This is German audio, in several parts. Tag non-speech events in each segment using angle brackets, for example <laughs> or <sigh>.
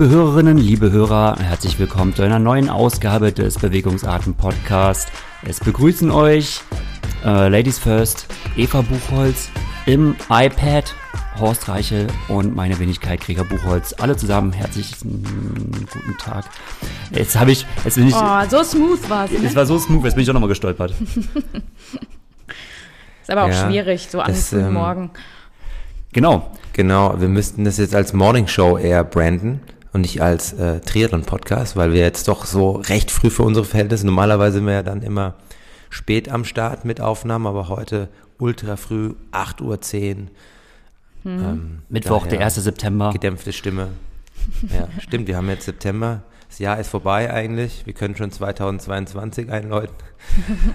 Liebe Hörerinnen, liebe Hörer, herzlich willkommen zu einer neuen Ausgabe des Bewegungsarten Podcast. Es begrüßen euch äh, Ladies First, Eva Buchholz im iPad, Horst Reichel und meine Wenigkeit Krieger Buchholz. Alle zusammen herzlichen guten Tag. Jetzt habe ich, jetzt bin ich. Oh, so smooth war es. Ne? Es war so smooth, jetzt bin ich auch nochmal gestolpert. <laughs> Ist aber auch ja, schwierig, so am ähm, Morgen. Genau. Genau, wir müssten das jetzt als Morning Show eher branden und nicht als äh, Triathlon-Podcast, weil wir jetzt doch so recht früh für unsere Verhältnisse, normalerweise sind wir ja dann immer spät am Start mit Aufnahmen, aber heute ultra früh, 8.10 Uhr. Mhm. Ähm, Mittwoch, der 1. September. Gedämpfte Stimme. <laughs> Ja, stimmt, wir haben jetzt September. Das Jahr ist vorbei eigentlich. Wir können schon 2022 einläuten.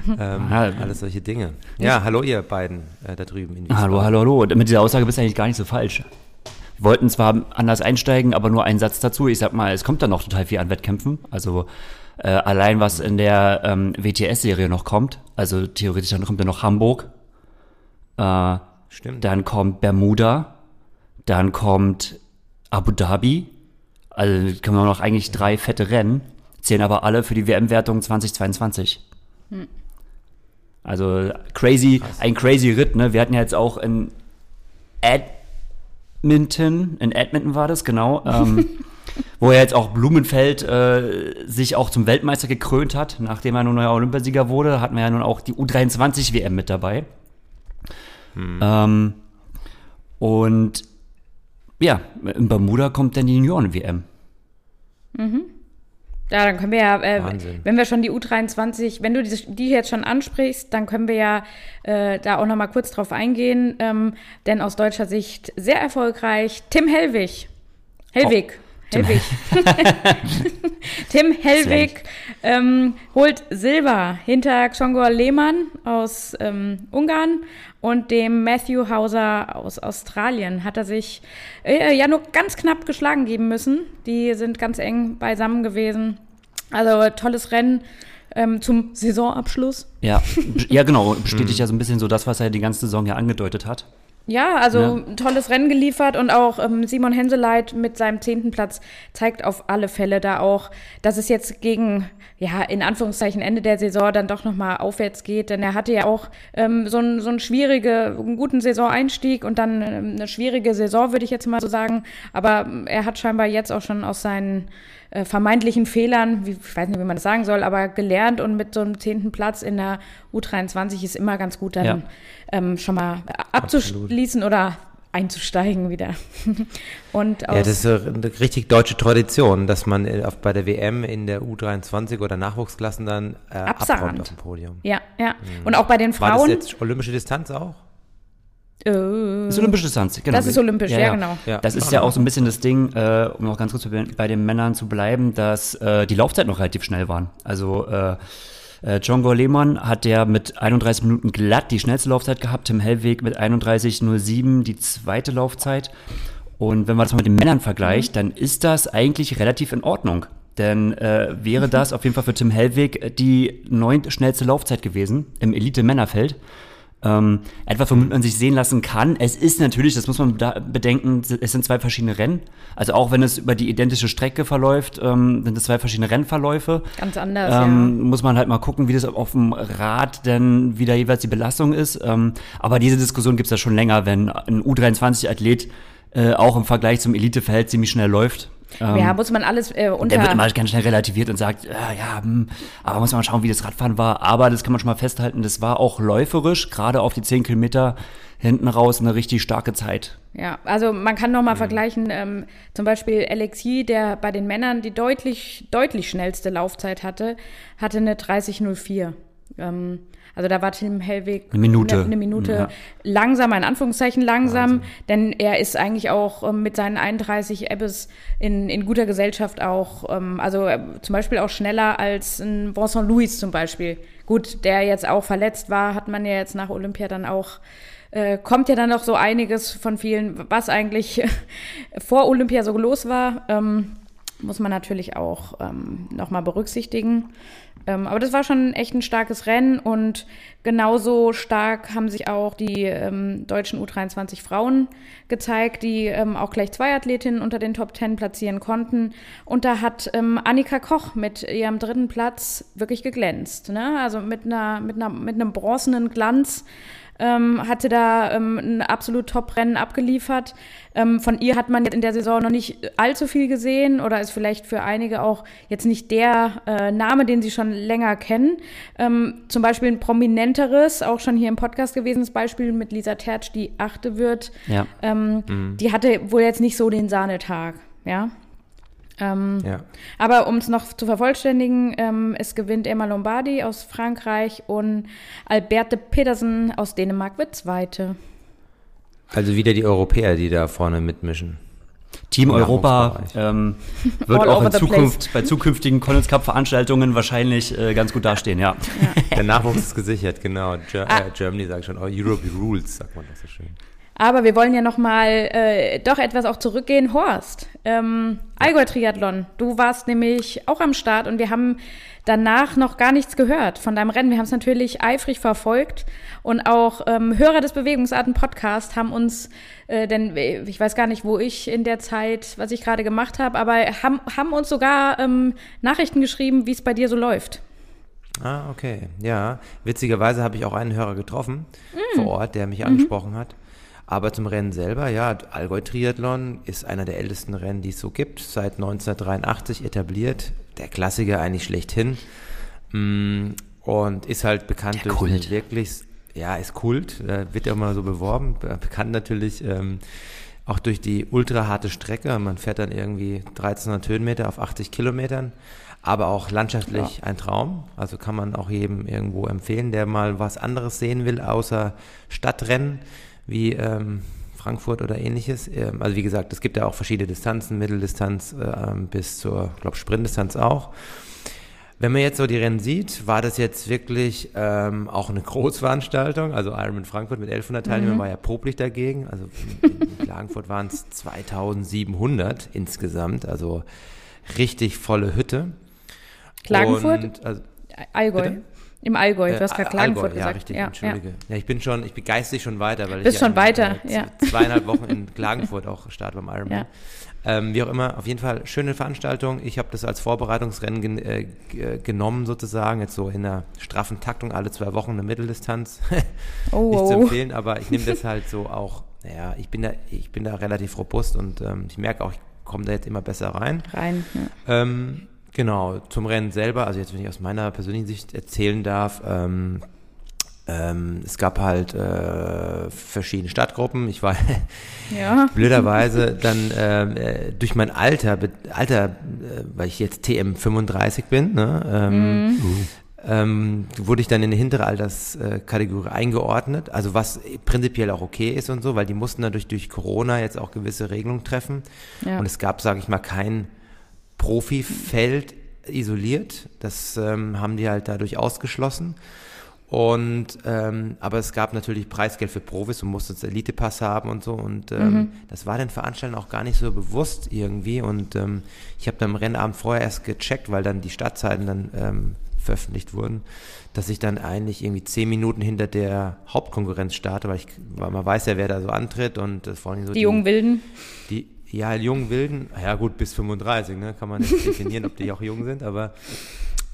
<laughs> ähm, alles solche Dinge. Ja, hallo ihr beiden äh, da drüben. In hallo, hallo, hallo. Und mit dieser Aussage bist du eigentlich gar nicht so falsch. Wir wollten zwar anders einsteigen, aber nur einen Satz dazu. Ich sag mal, es kommt dann noch total viel an Wettkämpfen. Also äh, allein was in der ähm, WTS-Serie noch kommt. Also theoretisch dann kommt dann noch Hamburg. Äh, Stimmt. Dann kommt Bermuda. Dann kommt Abu Dhabi. Also können wir noch eigentlich drei fette Rennen, zählen aber alle für die WM-Wertung 2022. Hm. Also crazy, Krass. ein crazy Ritt, ne? Wir hatten ja jetzt auch in Edmonton, in Edmonton war das, genau, ähm, <laughs> wo er jetzt auch Blumenfeld äh, sich auch zum Weltmeister gekrönt hat, nachdem er nun neuer Olympiasieger wurde, hatten wir ja nun auch die U23 WM mit dabei. Hm. Ähm, und ja, in Bermuda kommt dann die Junioren-WM. Mhm. Ja, dann können wir ja, äh, wenn wir schon die U23, wenn du die, die, jetzt schon ansprichst, dann können wir ja äh, da auch noch mal kurz drauf eingehen. Ähm, denn aus deutscher Sicht sehr erfolgreich Tim Hellwig. Hellwig. Oh. Hellwig. Tim Hellwig <laughs> ähm, holt Silber hinter Xongor Lehmann aus ähm, Ungarn und dem Matthew Hauser aus Australien. Hat er sich äh, ja nur ganz knapp geschlagen geben müssen. Die sind ganz eng beisammen gewesen. Also tolles Rennen. Ähm, zum Saisonabschluss. Ja, <laughs> ja genau. Bestätigt ja so ein bisschen so das, was er die ganze Saison ja angedeutet hat. Ja, also ja. tolles Rennen geliefert und auch ähm, Simon Henseleit mit seinem zehnten Platz zeigt auf alle Fälle da auch, dass es jetzt gegen, ja, in Anführungszeichen Ende der Saison dann doch nochmal aufwärts geht, denn er hatte ja auch ähm, so, einen so einen schwierige, einen guten Saisoneinstieg und dann ähm, eine schwierige Saison, würde ich jetzt mal so sagen, aber er hat scheinbar jetzt auch schon aus seinen äh, vermeintlichen Fehlern, wie, ich weiß nicht, wie man das sagen soll, aber gelernt und mit so einem zehnten Platz in der U23 ist immer ganz gut, dann ja. ähm, schon mal abzuschließen Absolut. oder einzusteigen wieder. <laughs> und ja, das ist eine richtig deutsche Tradition, dass man äh, bei der WM in der U23 oder Nachwuchsklassen dann äh, abräumt auf dem Podium. Ja, ja. Mhm. Und auch bei den Frauen. War das jetzt olympische Distanz auch? Äh, das ist olympische Distanz, genau. Das ist olympisch, ja, ja, ja. genau. Ja. Das ist ja auch so ein bisschen das Ding, äh, um noch ganz kurz bei den Männern zu bleiben, dass äh, die Laufzeiten noch relativ schnell waren. Also äh, äh, John Lehmann hat ja mit 31 Minuten glatt die schnellste Laufzeit gehabt, Tim Hellweg mit 31,07 die zweite Laufzeit. Und wenn man das mal mit den Männern vergleicht, mhm. dann ist das eigentlich relativ in Ordnung. Denn äh, wäre <laughs> das auf jeden Fall für Tim Hellweg die neunt schnellste Laufzeit gewesen im Elite-Männerfeld ähm, etwas, womit man sich sehen lassen kann. Es ist natürlich, das muss man bedenken, es sind zwei verschiedene Rennen. Also auch wenn es über die identische Strecke verläuft, ähm, sind es zwei verschiedene Rennverläufe. Ganz anders, ähm, ja. Muss man halt mal gucken, wie das auf dem Rad denn wieder jeweils die Belastung ist. Ähm, aber diese Diskussion gibt es ja schon länger, wenn ein U23-Athlet äh, auch im Vergleich zum Elitefeld ziemlich schnell läuft. Ähm, ja, muss man alles äh, unter... Der wird immer ganz schnell relativiert und sagt, ja, ja, hm, aber muss man mal schauen, wie das Radfahren war. Aber das kann man schon mal festhalten, das war auch läuferisch, gerade auf die 10 Kilometer hinten raus eine richtig starke Zeit. Ja, also man kann nochmal mhm. vergleichen, ähm, zum Beispiel Alexi, der bei den Männern die deutlich, deutlich schnellste Laufzeit hatte, hatte eine 30,04. Ähm, also da war Tim Hellweg eine Minute, eine, eine Minute ja. langsamer, in Anführungszeichen langsam, Wahnsinn. denn er ist eigentlich auch ähm, mit seinen 31 Ebbes in, in guter Gesellschaft auch, ähm, also äh, zum Beispiel auch schneller als ein Vincent Louis zum Beispiel. Gut, der jetzt auch verletzt war, hat man ja jetzt nach Olympia dann auch äh, kommt ja dann noch so einiges von vielen, was eigentlich <laughs> vor Olympia so los war, ähm, muss man natürlich auch ähm, nochmal berücksichtigen. Ähm, aber das war schon echt ein starkes Rennen und genauso stark haben sich auch die ähm, deutschen U23 Frauen gezeigt, die ähm, auch gleich zwei Athletinnen unter den Top Ten platzieren konnten. Und da hat ähm, Annika Koch mit ihrem dritten Platz wirklich geglänzt. Ne? Also mit, einer, mit, einer, mit einem bronzenen Glanz ähm, hatte da ähm, ein absolut Top-Rennen abgeliefert. Ähm, von ihr hat man jetzt in der Saison noch nicht allzu viel gesehen oder ist vielleicht für einige auch jetzt nicht der äh, Name, den sie schon länger kennen. Ähm, zum Beispiel ein prominenteres, auch schon hier im Podcast gewesenes Beispiel mit Lisa Tertsch, die achte wird. Ja. Ähm, Mhm. Die hatte wohl jetzt nicht so den Sahnetag, ja. Ähm, Ja. aber um es noch zu vervollständigen, ähm, es gewinnt Emma Lombardi aus Frankreich und Alberte Pedersen aus Dänemark wird Zweite. Also wieder die Europäer, die da vorne mitmischen. Team Im Europa ähm, <laughs> wird All auch in Zukunft bei zukünftigen Collins Cup Veranstaltungen wahrscheinlich äh, ganz gut dastehen, ja. Der Nachwuchs ist gesichert, genau. Ger Ah. äh, Germany sagt schon, oh, Europe rules, sagt man das so schön. Aber wir wollen ja noch mal äh, doch etwas auch zurückgehen. Horst, ähm, Allgäu Triathlon, du warst nämlich auch am Start und wir haben danach noch gar nichts gehört von deinem Rennen. Wir haben es natürlich eifrig verfolgt und auch ähm, Hörer des Bewegungsarten Podcast haben uns, äh, denn ich weiß gar nicht, wo ich in der Zeit, was ich gerade gemacht habe, aber haben, haben uns sogar ähm, Nachrichten geschrieben, wie es bei dir so läuft. Ah, okay. Ja, witzigerweise habe ich auch einen Hörer getroffen Mm. vor Ort, der mich Mhm. angesprochen hat. Aber zum Rennen selber, ja, Allgäu Triathlon ist einer der ältesten Rennen, die es so gibt, seit 1983 etabliert. Der Klassiker eigentlich schlechthin. Mm, Und ist halt bekannt Der durch wirklich, ja, ist Kult, äh, wird ja immer so beworben. Be- Bekannt natürlich ähm, auch durch die ultraharte Strecke. Man fährt dann irgendwie 1300 Höhenmeter auf 80 Kilometern. Aber auch landschaftlich ein Traum. Also kann man auch jedem irgendwo empfehlen, der mal was anderes sehen will, außer Stadtrennen wie ähm, Frankfurt oder ähnliches. Ähm, also wie gesagt, es gibt ja auch verschiedene Distanzen, Mitteldistanz äh, ähm, bis zur, glaube Sprintdistanz auch. Wenn man jetzt so die Rennen sieht, war das jetzt wirklich ähm, auch eine Großveranstaltung. Also Ironman Frankfurt mit 1100 Teilnehmern war ja popelig dagegen. Also in, in <laughs> Klagenfurt waren es 2700 insgesamt. Also richtig volle Hütte. Klagenfurt? Und, also, Allgäu. Bitte? Im Allgäu, du hast äh, gerade Klagenfurt Allgäu, gesagt. Ja, richtig, ja, entschuldige. Ja. ich bin schon, ich bin geistig schon weiter, weil Bist ich ja schon weiter, äh, ja. zweieinhalb Wochen in <laughs> Klagenfurt auch starte beim Ironman. Ja. Ähm, wie auch immer, auf jeden Fall schöne Veranstaltung. Ich habe das als Vorbereitungsrennen gen äh, äh, genommen sozusagen, jetzt so in einer straffen Taktung, alle zwei Wochen eine Mitteldistanz. <laughs> Oh, Nicht zu oh. empfehlen, aber ich nehme das <laughs> halt so auch, naja, ich bin da, ich bin da relativ robust und ähm, ich merke auch, ich komme da jetzt immer besser rein. Rein. Ja. Ähm, genau, zum Rennen selber, also jetzt, wenn ich aus meiner persönlichen Sicht erzählen darf, ähm, ähm, es gab halt äh, verschiedene Stadtgruppen. Ich war ja. <laughs> blöderweise dann ähm, äh, durch mein Alter, Alter, äh, weil ich jetzt TM35 bin, ne, ähm, ähm, wurde ich dann in eine hintere Alterskategorie eingeordnet, also was prinzipiell auch okay ist und so, weil die mussten dadurch durch Corona jetzt auch gewisse Regelungen treffen. Ja. Und es gab, sage ich mal, kein Profifeld isoliert. Das ähm, haben die halt dadurch ausgeschlossen. Und ähm, aber es gab natürlich Preisgeld für Profis und musste einen Elitepass haben und so. Und ähm, das war den Veranstaltern auch gar nicht so bewusst irgendwie. Und ähm, ich habe dann am Rennabend vorher erst gecheckt, weil dann die Startzeiten dann ähm, veröffentlicht wurden, dass ich dann eigentlich irgendwie zehn Minuten hinter der Hauptkonkurrenz starte, weil ich weil man weiß ja, wer da so antritt und das vor allem so Die jungen Wilden. die ja, jungen Wilden, ja gut, bis 35, ne, kann man nicht definieren, ob die auch jung sind, aber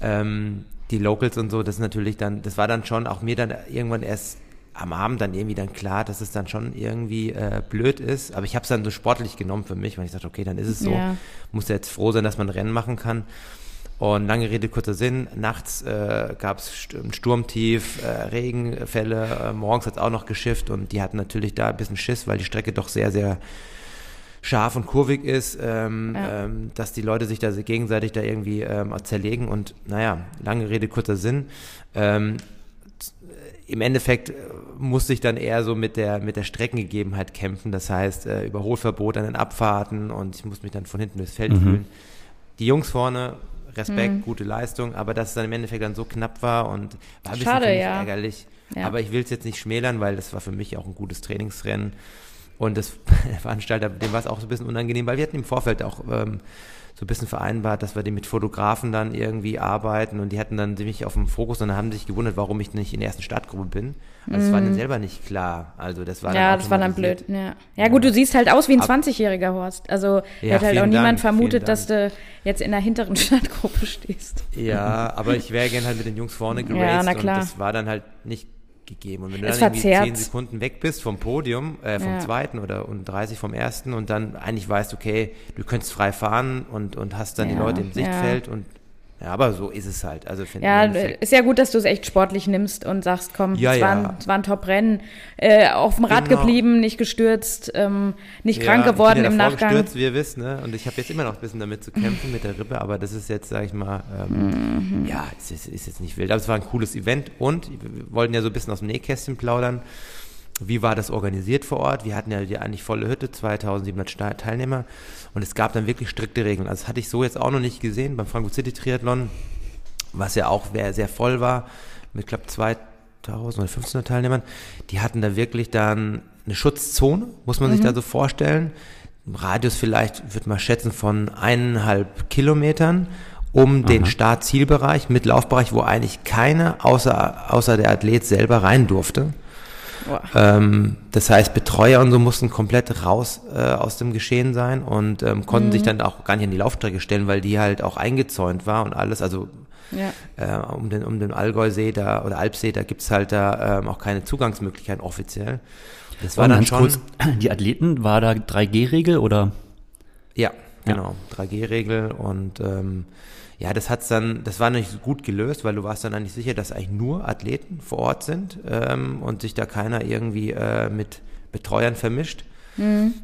ähm, die Locals und so, das ist natürlich dann, das war dann schon auch mir dann irgendwann erst am Abend dann irgendwie dann klar, dass es dann schon irgendwie äh, blöd ist, aber ich habe es dann so sportlich genommen für mich, weil ich dachte, okay, dann ist es so, Ja. muss ja jetzt froh sein, dass man ein Rennen machen kann. Und lange Rede, kurzer Sinn, nachts äh, gab es ein Sturmtief, äh, Regenfälle, äh, morgens hat es auch noch geschifft und die hatten natürlich da ein bisschen Schiss, weil die Strecke doch sehr, sehr scharf und kurvig ist, ähm, Ja. ähm, dass die Leute sich da gegenseitig da irgendwie ähm, zerlegen und naja, lange Rede, kurzer Sinn. Ähm, im Endeffekt äh, musste ich dann eher so mit der, mit der Streckengegebenheit kämpfen. Das heißt, äh, Überholverbot an den Abfahrten und ich musste mich dann von hinten durchs Feld fühlen. Die Jungs vorne, Respekt, Mhm. gute Leistung, aber dass es dann im Endeffekt dann so knapp war und war ein bisschen Schade, für mich ja. ärgerlich. Ja. Aber ich will es jetzt nicht schmälern, weil das war für mich auch ein gutes Trainingsrennen. Und das der <laughs> Veranstalter, dem war es auch so ein bisschen unangenehm, weil wir hatten im Vorfeld auch ähm, so ein bisschen vereinbart, dass wir die mit Fotografen dann irgendwie arbeiten und die hatten dann ziemlich auf dem Fokus und dann haben sich gewundert, warum ich nicht in der ersten Startgruppe bin. Also das war denen selber nicht klar. Also das war Mhm. Ja, dann das war dann blöd. Ja. ja, gut, du siehst halt aus wie ein Ab- 20-jähriger Horst. Also Ja, hat halt auch niemand Dank, vermutet, dass du jetzt in der hinteren <laughs> Startgruppe stehst. Ja, aber ich wäre gern halt mit den Jungs vorne geraced Ja, na klar. und das war dann halt nicht gegeben. Und wenn du Es dann irgendwie verzerrt. 10 Sekunden weg bist vom Podium, äh, vom Ja. zweiten oder und 30 vom ersten und dann eigentlich weißt, okay, du könntest frei fahren und, und hast dann die Ja, Leute im. Sichtfeld und ja, aber so ist es halt. Also finde Ja, im ist ja gut, dass du es echt sportlich nimmst und sagst, komm, Ja, es, war ja. ein, es war ein Top-Rennen, äh, auf dem Rad Genau. geblieben, nicht gestürzt, ähm, nicht krank Ja, geworden ich bin im ja davor Nachgang. Gestürzt, wie ihr wisst, ne? Und ich habe jetzt immer noch ein bisschen damit zu kämpfen mit der Rippe, aber das ist jetzt, sag ich mal, ähm, Mhm. ja, es ist, ist jetzt nicht wild. Aber es war ein cooles Event und wir wollten ja so ein bisschen aus dem Nähkästchen plaudern. Wie war das organisiert vor Ort? Wir hatten ja die eigentlich volle Hütte, 2700 Sta- Teilnehmer und es gab dann wirklich strikte Regeln. Also das hatte ich so jetzt auch noch nicht gesehen beim Frankfurt City Triathlon, was ja auch sehr, sehr voll war, mit knapp 2000 oder 1500 Teilnehmern. Die hatten da wirklich dann eine Schutzzone, muss man sich da so vorstellen. Radius vielleicht, würde man schätzen, von eineinhalb Kilometern um den Start-Zielbereich mit Laufbereich, wo eigentlich keiner außer, außer der Athlet selber rein durfte. Ähm, das heißt, Betreuer und so mussten komplett raus äh, aus dem Geschehen sein und ähm, konnten sich dann auch gar nicht an die Laufstrecke stellen, weil die halt auch eingezäunt war und alles. Also Ja. äh, um den, um den Allgäusee da oder Alpsee, da gibt's halt da ähm, auch keine Zugangsmöglichkeiten offiziell. Das war Und dann ganz schon. kurz, <clears throat> die Athleten, war da 3G-Regel oder? Ja, genau. 3G-Regel und ähm, ja, das hat's dann, das war nicht so gut gelöst, weil du warst dann eigentlich sicher, dass eigentlich nur Athleten vor Ort sind ähm, und sich da keiner irgendwie äh, mit Betreuern vermischt.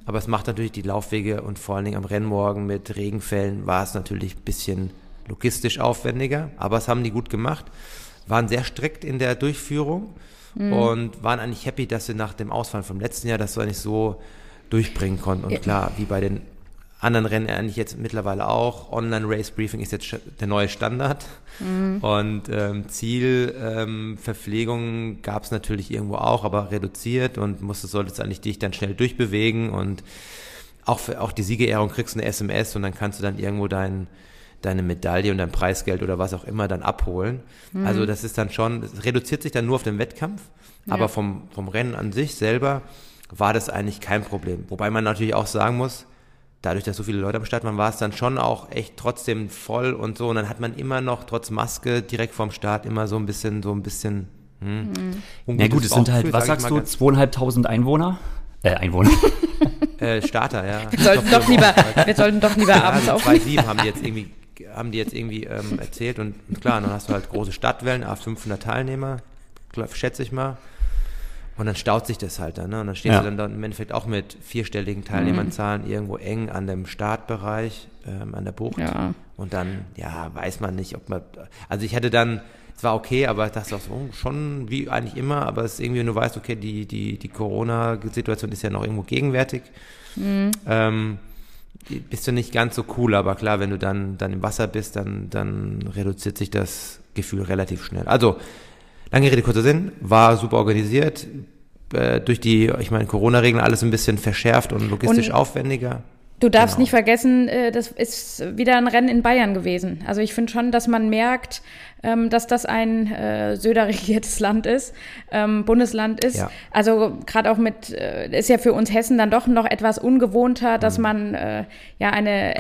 Aber es macht natürlich die Laufwege und vor allen Dingen am Rennmorgen mit Regenfällen war es natürlich ein bisschen logistisch aufwendiger, aber es haben die gut gemacht, waren sehr strikt in der Durchführung und waren eigentlich happy, dass sie nach dem Ausfall vom letzten Jahr das so eigentlich so durchbringen konnten. Und klar, wie bei den anderen Rennen eigentlich jetzt mittlerweile auch. Online-Race-Briefing ist jetzt der neue Standard. Und ähm, Zielverpflegung ähm, gab es natürlich irgendwo auch, aber reduziert und musstest, solltest eigentlich dich dann schnell durchbewegen und auch, für, auch die Siegerehrung kriegst du eine SMS und dann kannst du dann irgendwo dein, deine Medaille und dein Preisgeld oder was auch immer dann abholen. Also das ist dann schon, es reduziert sich dann nur auf den Wettkampf, aber vom, vom Rennen an sich selber war das eigentlich kein Problem. Wobei man natürlich auch sagen muss, dadurch, dass so viele Leute am Start waren, war es dann schon auch echt trotzdem voll und so. Und dann hat man immer noch trotz Maske direkt vorm Start immer so ein bisschen, so ein bisschen. Hm, Ja gut, es sind halt, was sagst du, zweieinhalbtausend Einwohner? Äh, Einwohner. <laughs> Äh, Starter, ja. Wir sollten doch lieber, wir sollten doch lieber abends also aufnehmen. 2,7 haben die jetzt irgendwie, haben die jetzt irgendwie ähm, erzählt und, und klar, dann hast du halt große Stadtwellen, a 500 Teilnehmer, glaub, schätze ich mal. Und dann staut sich das halt dann, ne? Und dann stehst Ja. du dann, dann im Endeffekt auch mit vierstelligen Teilnehmerzahlen irgendwo eng an dem Startbereich, ähm, an der Bucht. Ja. Und dann, ja, weiß man nicht, ob man, also ich hatte dann, es war okay, aber ich dachte auch so, oh, schon wie eigentlich immer, aber es ist irgendwie, wenn du weißt, okay, die, die, die Corona-Situation ist ja noch irgendwo gegenwärtig, ähm, die- bist du nicht ganz so cool, aber klar, wenn du dann, dann im Wasser bist, dann, dann reduziert sich das Gefühl relativ schnell. Also, lange Rede, kurzer Sinn, war super organisiert, äh, durch die, ich meine, Corona-Regeln alles ein bisschen verschärft und logistisch Und- aufwendiger. Du darfst Genau. nicht vergessen, äh, das ist wieder ein Rennen in Bayern gewesen. Also ich finde schon, dass man merkt, ähm, dass das ein äh, Söder-regiertes <laughs> Land ist, ähm, Bundesland ist. Ja. Also gerade auch mit, äh, ist ja für uns Hessen dann doch noch etwas ungewohnter, Mhm. dass man äh, ja eine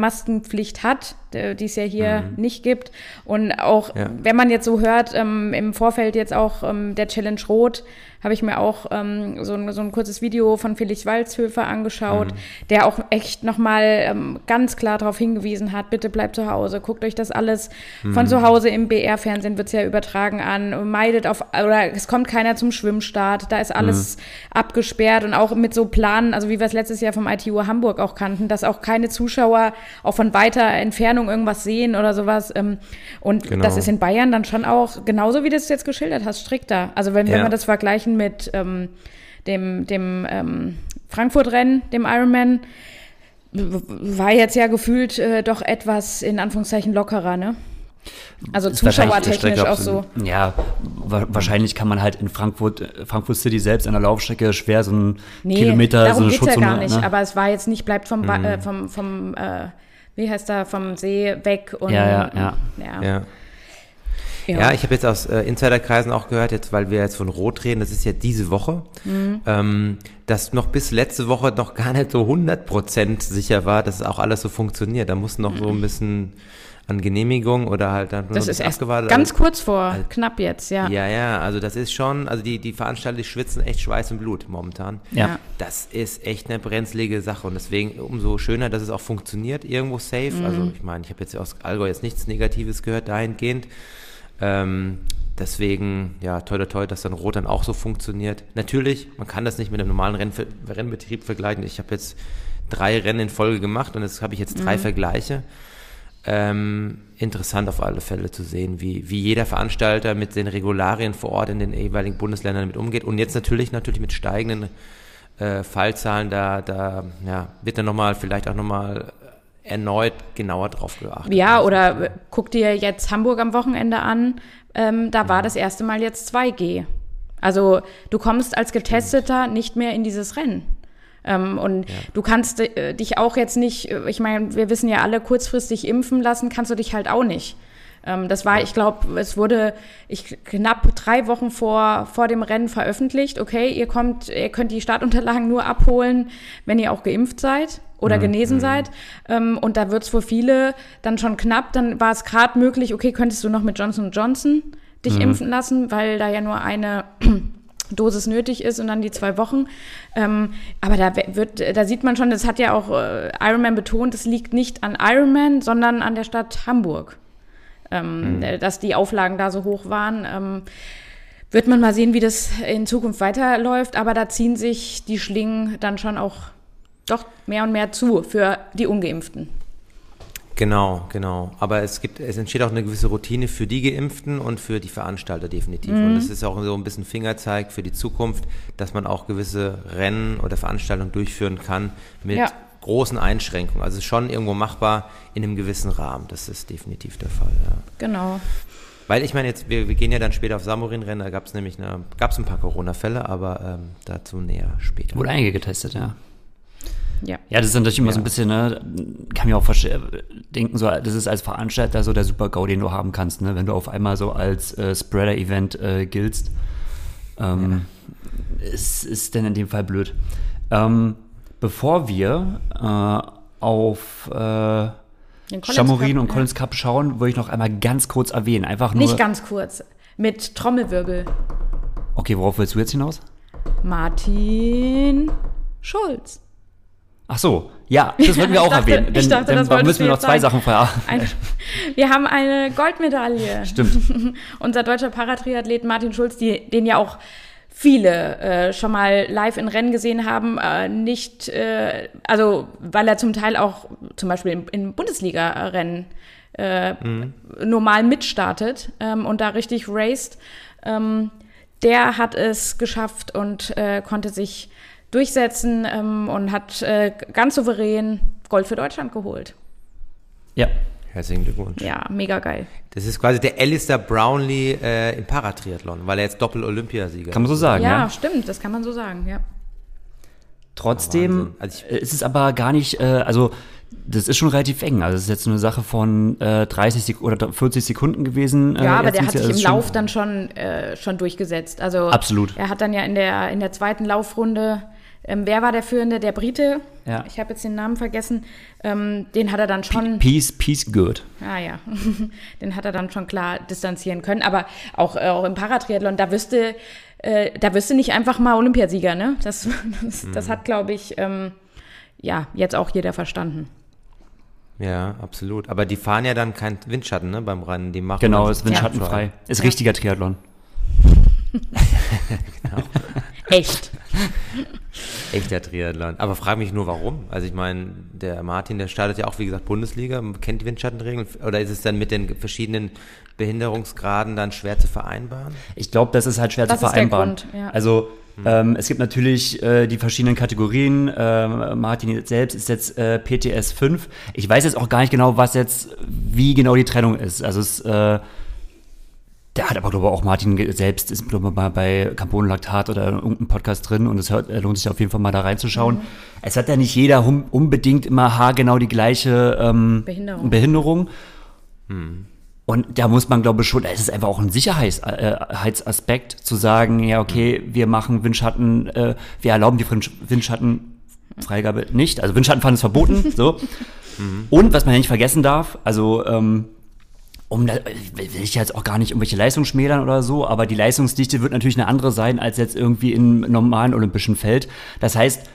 FFP2-Maskenpflicht hat, äh, die es ja hier nicht gibt. Und auch, Mhm. Ja. wenn man jetzt so hört, ähm, im Vorfeld jetzt auch ähm, der Challenge Rot, habe ich mir auch ähm, so, ein, so ein kurzes Video von Felix Walzhöfer angeschaut, der auch echt nochmal ähm, ganz klar darauf hingewiesen hat, bitte bleibt zu Hause, guckt euch das alles von zu Hause im BR-Fernsehen wird es ja übertragen an, meidet auf, oder es kommt keiner zum Schwimmstart, da ist alles abgesperrt und auch mit so Planen, also wie wir es letztes Jahr vom ITU Hamburg auch kannten, dass auch keine Zuschauer auch von weiter Entfernung irgendwas sehen oder sowas. Ähm, und Genau. das ist in Bayern dann schon auch, genauso wie du es jetzt geschildert hast, strikter. Also wenn, wenn Ja. wir das vergleichen mit ähm, dem, dem ähm, Frankfurt-Rennen, dem Ironman, war jetzt ja gefühlt äh, doch etwas in Anführungszeichen lockerer, ne? Also zuschauertechnisch auch so. Ja, wa wahrscheinlich kann man halt in Frankfurt, äh, Frankfurt City selbst an der Laufstrecke schwer so einen Nee, Kilometer, darum so eine geht's ja Schutzzone. gar nicht. ne? Aber es war jetzt nicht, bleibt vom, Ba- äh, vom, vom äh, wie heißt da, vom See weg und Ja, ja, ja. ja. Ja. Ja, ich habe jetzt aus äh, Insiderkreisen auch gehört, jetzt, weil wir jetzt von Rot reden, das ist ja diese Woche, ähm, dass noch bis letzte Woche noch gar nicht so 100% sicher war, dass auch alles so funktioniert. Da muss noch so ein bisschen an Genehmigung oder halt dann nur Das ist abgewartet. ganz Also- kurz vor, knapp jetzt, ja. Ja, ja, also das ist schon, also die, die Veranstalter die schwitzen echt Schweiß und Blut momentan. Ja. Das ist echt eine brenzlige Sache und deswegen umso schöner, dass es auch funktioniert, irgendwo safe. Mhm. Also ich meine, ich habe jetzt aus Allgäu jetzt nichts Negatives gehört dahingehend. Ähm, deswegen, ja, toi, toi, toi, dass dann Rot dann auch so funktioniert. Natürlich, man kann das nicht mit einem normalen Rennver Rennbetrieb vergleichen. Ich habe jetzt drei Rennen in Folge gemacht und jetzt habe ich jetzt drei Mhm. Vergleiche. Ähm, interessant auf alle Fälle zu sehen, wie, wie jeder Veranstalter mit den Regularien vor Ort in den jeweiligen Bundesländern mit umgeht. Und jetzt natürlich, natürlich mit steigenden äh, Fallzahlen, da, da ja, wird dann nochmal, vielleicht auch nochmal erneut genauer drauf geachtet. Ja, oder äh, guck dir jetzt Hamburg am Wochenende an. Ähm, da war das erste Mal jetzt 2G. Also du kommst als Getesteter nicht mehr in dieses Rennen. Ähm, und du kannst äh, dich auch jetzt nicht, äh, ich meine, wir wissen ja alle, kurzfristig impfen lassen kannst du dich halt auch nicht. Ähm, das war, ich glaube, es wurde ich, knapp drei Wochen vor, vor dem Rennen veröffentlicht. Okay, ihr kommt, ihr könnt die Startunterlagen nur abholen, wenn ihr auch geimpft seid oder genesen seid. Ähm, und da wird es für viele dann schon knapp. Dann war es gerade möglich, okay, könntest du noch mit Johnson Johnson dich impfen lassen, weil da ja nur eine Dosis nötig ist und dann die zwei Wochen. Ähm, aber da wird, da sieht man schon, das hat ja auch äh, Ironman betont, es liegt nicht an Ironman, sondern an der Stadt Hamburg, ähm, äh, dass die Auflagen da so hoch waren. Ähm, wird man mal sehen, wie das in Zukunft weiterläuft, aber da ziehen sich die Schlingen dann schon auch doch mehr und mehr zu für die Ungeimpften. Genau, genau. Aber es gibt, es entsteht auch eine gewisse Routine für die Geimpften und für die Veranstalter definitiv. Und es ist auch so ein bisschen Fingerzeig für die Zukunft, dass man auch gewisse Rennen oder Veranstaltungen durchführen kann mit Ja. großen Einschränkungen. Also es ist schon irgendwo machbar in einem gewissen Rahmen. Das ist definitiv der Fall, ja. Genau. Weil ich meine jetzt, wir, wir gehen ja dann später auf Samurin-Rennen, da gab es nämlich eine, gab's ein paar Corona-Fälle, aber ähm, dazu näher später. Wurde einige getestet, ja. Ja. Ja, das ist natürlich immer so ein Ja. bisschen, ne, kann mir auch verste- denken, so, das ist als Veranstalter so der Super-GAU, den du haben kannst, ne, wenn du auf einmal so als äh, Spreader-Event äh, giltst. Ähm, Es ist denn in dem Fall blöd. Ähm, bevor wir äh, auf äh, Chamorin und ja. Collins Cup schauen, würde ich noch einmal ganz kurz erwähnen. Einfach nur. Nicht ganz kurz. Mit Trommelwirbel. Okay, worauf willst du jetzt hinaus? Martin Schulz. Ach so, ja, das wollten wir <laughs> auch dachte- erwähnen. ich dachte, dann das wolltest müssen wir noch zwei sagen. Sachen vorher. <laughs> Ein, wir haben eine Goldmedaille. Stimmt. <laughs> Unser deutscher Paratriathlet Martin Schulz, die, den ja auch viele äh, schon mal live in Rennen gesehen haben, äh, nicht, äh, also weil er zum Teil auch zum Beispiel in, in Bundesliga-Rennen äh, normal mitstartet ähm, und da richtig raced. Ähm, der hat es geschafft und äh, konnte sich durchsetzen ähm, und hat äh, ganz souverän Gold für Deutschland geholt. Ja, Herzlichen Glückwunsch. Ja, mega geil. Das ist quasi der Alistair Brownlee äh, im Paratriathlon, weil er jetzt Doppel-Olympiasieger kann man so ist. sagen, ja. Ja, stimmt, das kann man so sagen, ja. Trotzdem Wahnsinn. Also ich- ist es aber gar nicht, äh, also das ist schon relativ eng. Also es ist jetzt nur eine Sache von äh, 30 Sek oder 40 Sekunden gewesen. äh, Ja, aber der hat sich also im ist schon- Lauf dann schon, äh, schon durchgesetzt. Also Absolut. Er hat dann ja in der, in der zweiten Laufrunde, ähm, wer war der Führende? Der Brite. Ja. Ich habe jetzt den Namen vergessen. Ähm, den hat er dann schon. Peace, peace, good. Ah ja, <laughs> den hat er dann schon klar distanzieren können. Aber auch, äh, auch im Paratriathlon, da wüsste, äh, da wüsste nicht einfach mal Olympiasieger, ne? Das, <laughs> das, das Mhm. hat, glaube ich, ähm, ja, jetzt auch jeder verstanden. Ja, absolut. Aber die fahren ja dann kein Windschatten ne, beim Rennen. Die machen Genau, ist windschattenfrei. Ist Ja. richtiger Triathlon. <laughs> Echt. Echter Triathlon. Aber frag mich nur, warum. Also ich meine, der Martin, der startet ja auch, wie gesagt, Bundesliga, kennt die Windschattenregeln. Oder ist es dann mit den verschiedenen Behinderungsgraden dann schwer zu vereinbaren? Ich glaube, das ist halt schwer Das zu ist der vereinbaren. Grund, ja. Also ähm, es gibt natürlich äh, die verschiedenen Kategorien. Ähm, Martin selbst ist jetzt äh, PTS 5. Ich weiß jetzt auch gar nicht genau, was jetzt, wie genau die Trennung ist. Also es, äh, da Der hat aber, glaube ich, auch Martin selbst ist, glaube ich, mal bei Carbon Lactat oder in irgendeinem Podcast drin und es hört, äh, lohnt sich auf jeden Fall mal da reinzuschauen. Mhm. Es hat ja nicht jeder hum, unbedingt immer haargenau die gleiche ähm, Behinderung. Behinderung. Und da muss man, glaube ich, schon, es ist einfach auch ein Sicherheitsaspekt zu sagen, ja, okay, wir machen Windschatten, äh, wir erlauben die Wind- Windschattenfreigabe nicht. Also Windschattenfahren ist verboten, <laughs> so. Und was man ja nicht vergessen darf, also ähm, um da, will ich jetzt auch gar nicht irgendwelche Leistungen schmälern oder so, aber die Leistungsdichte wird natürlich eine andere sein als jetzt irgendwie im normalen olympischen Feld. Das heißt,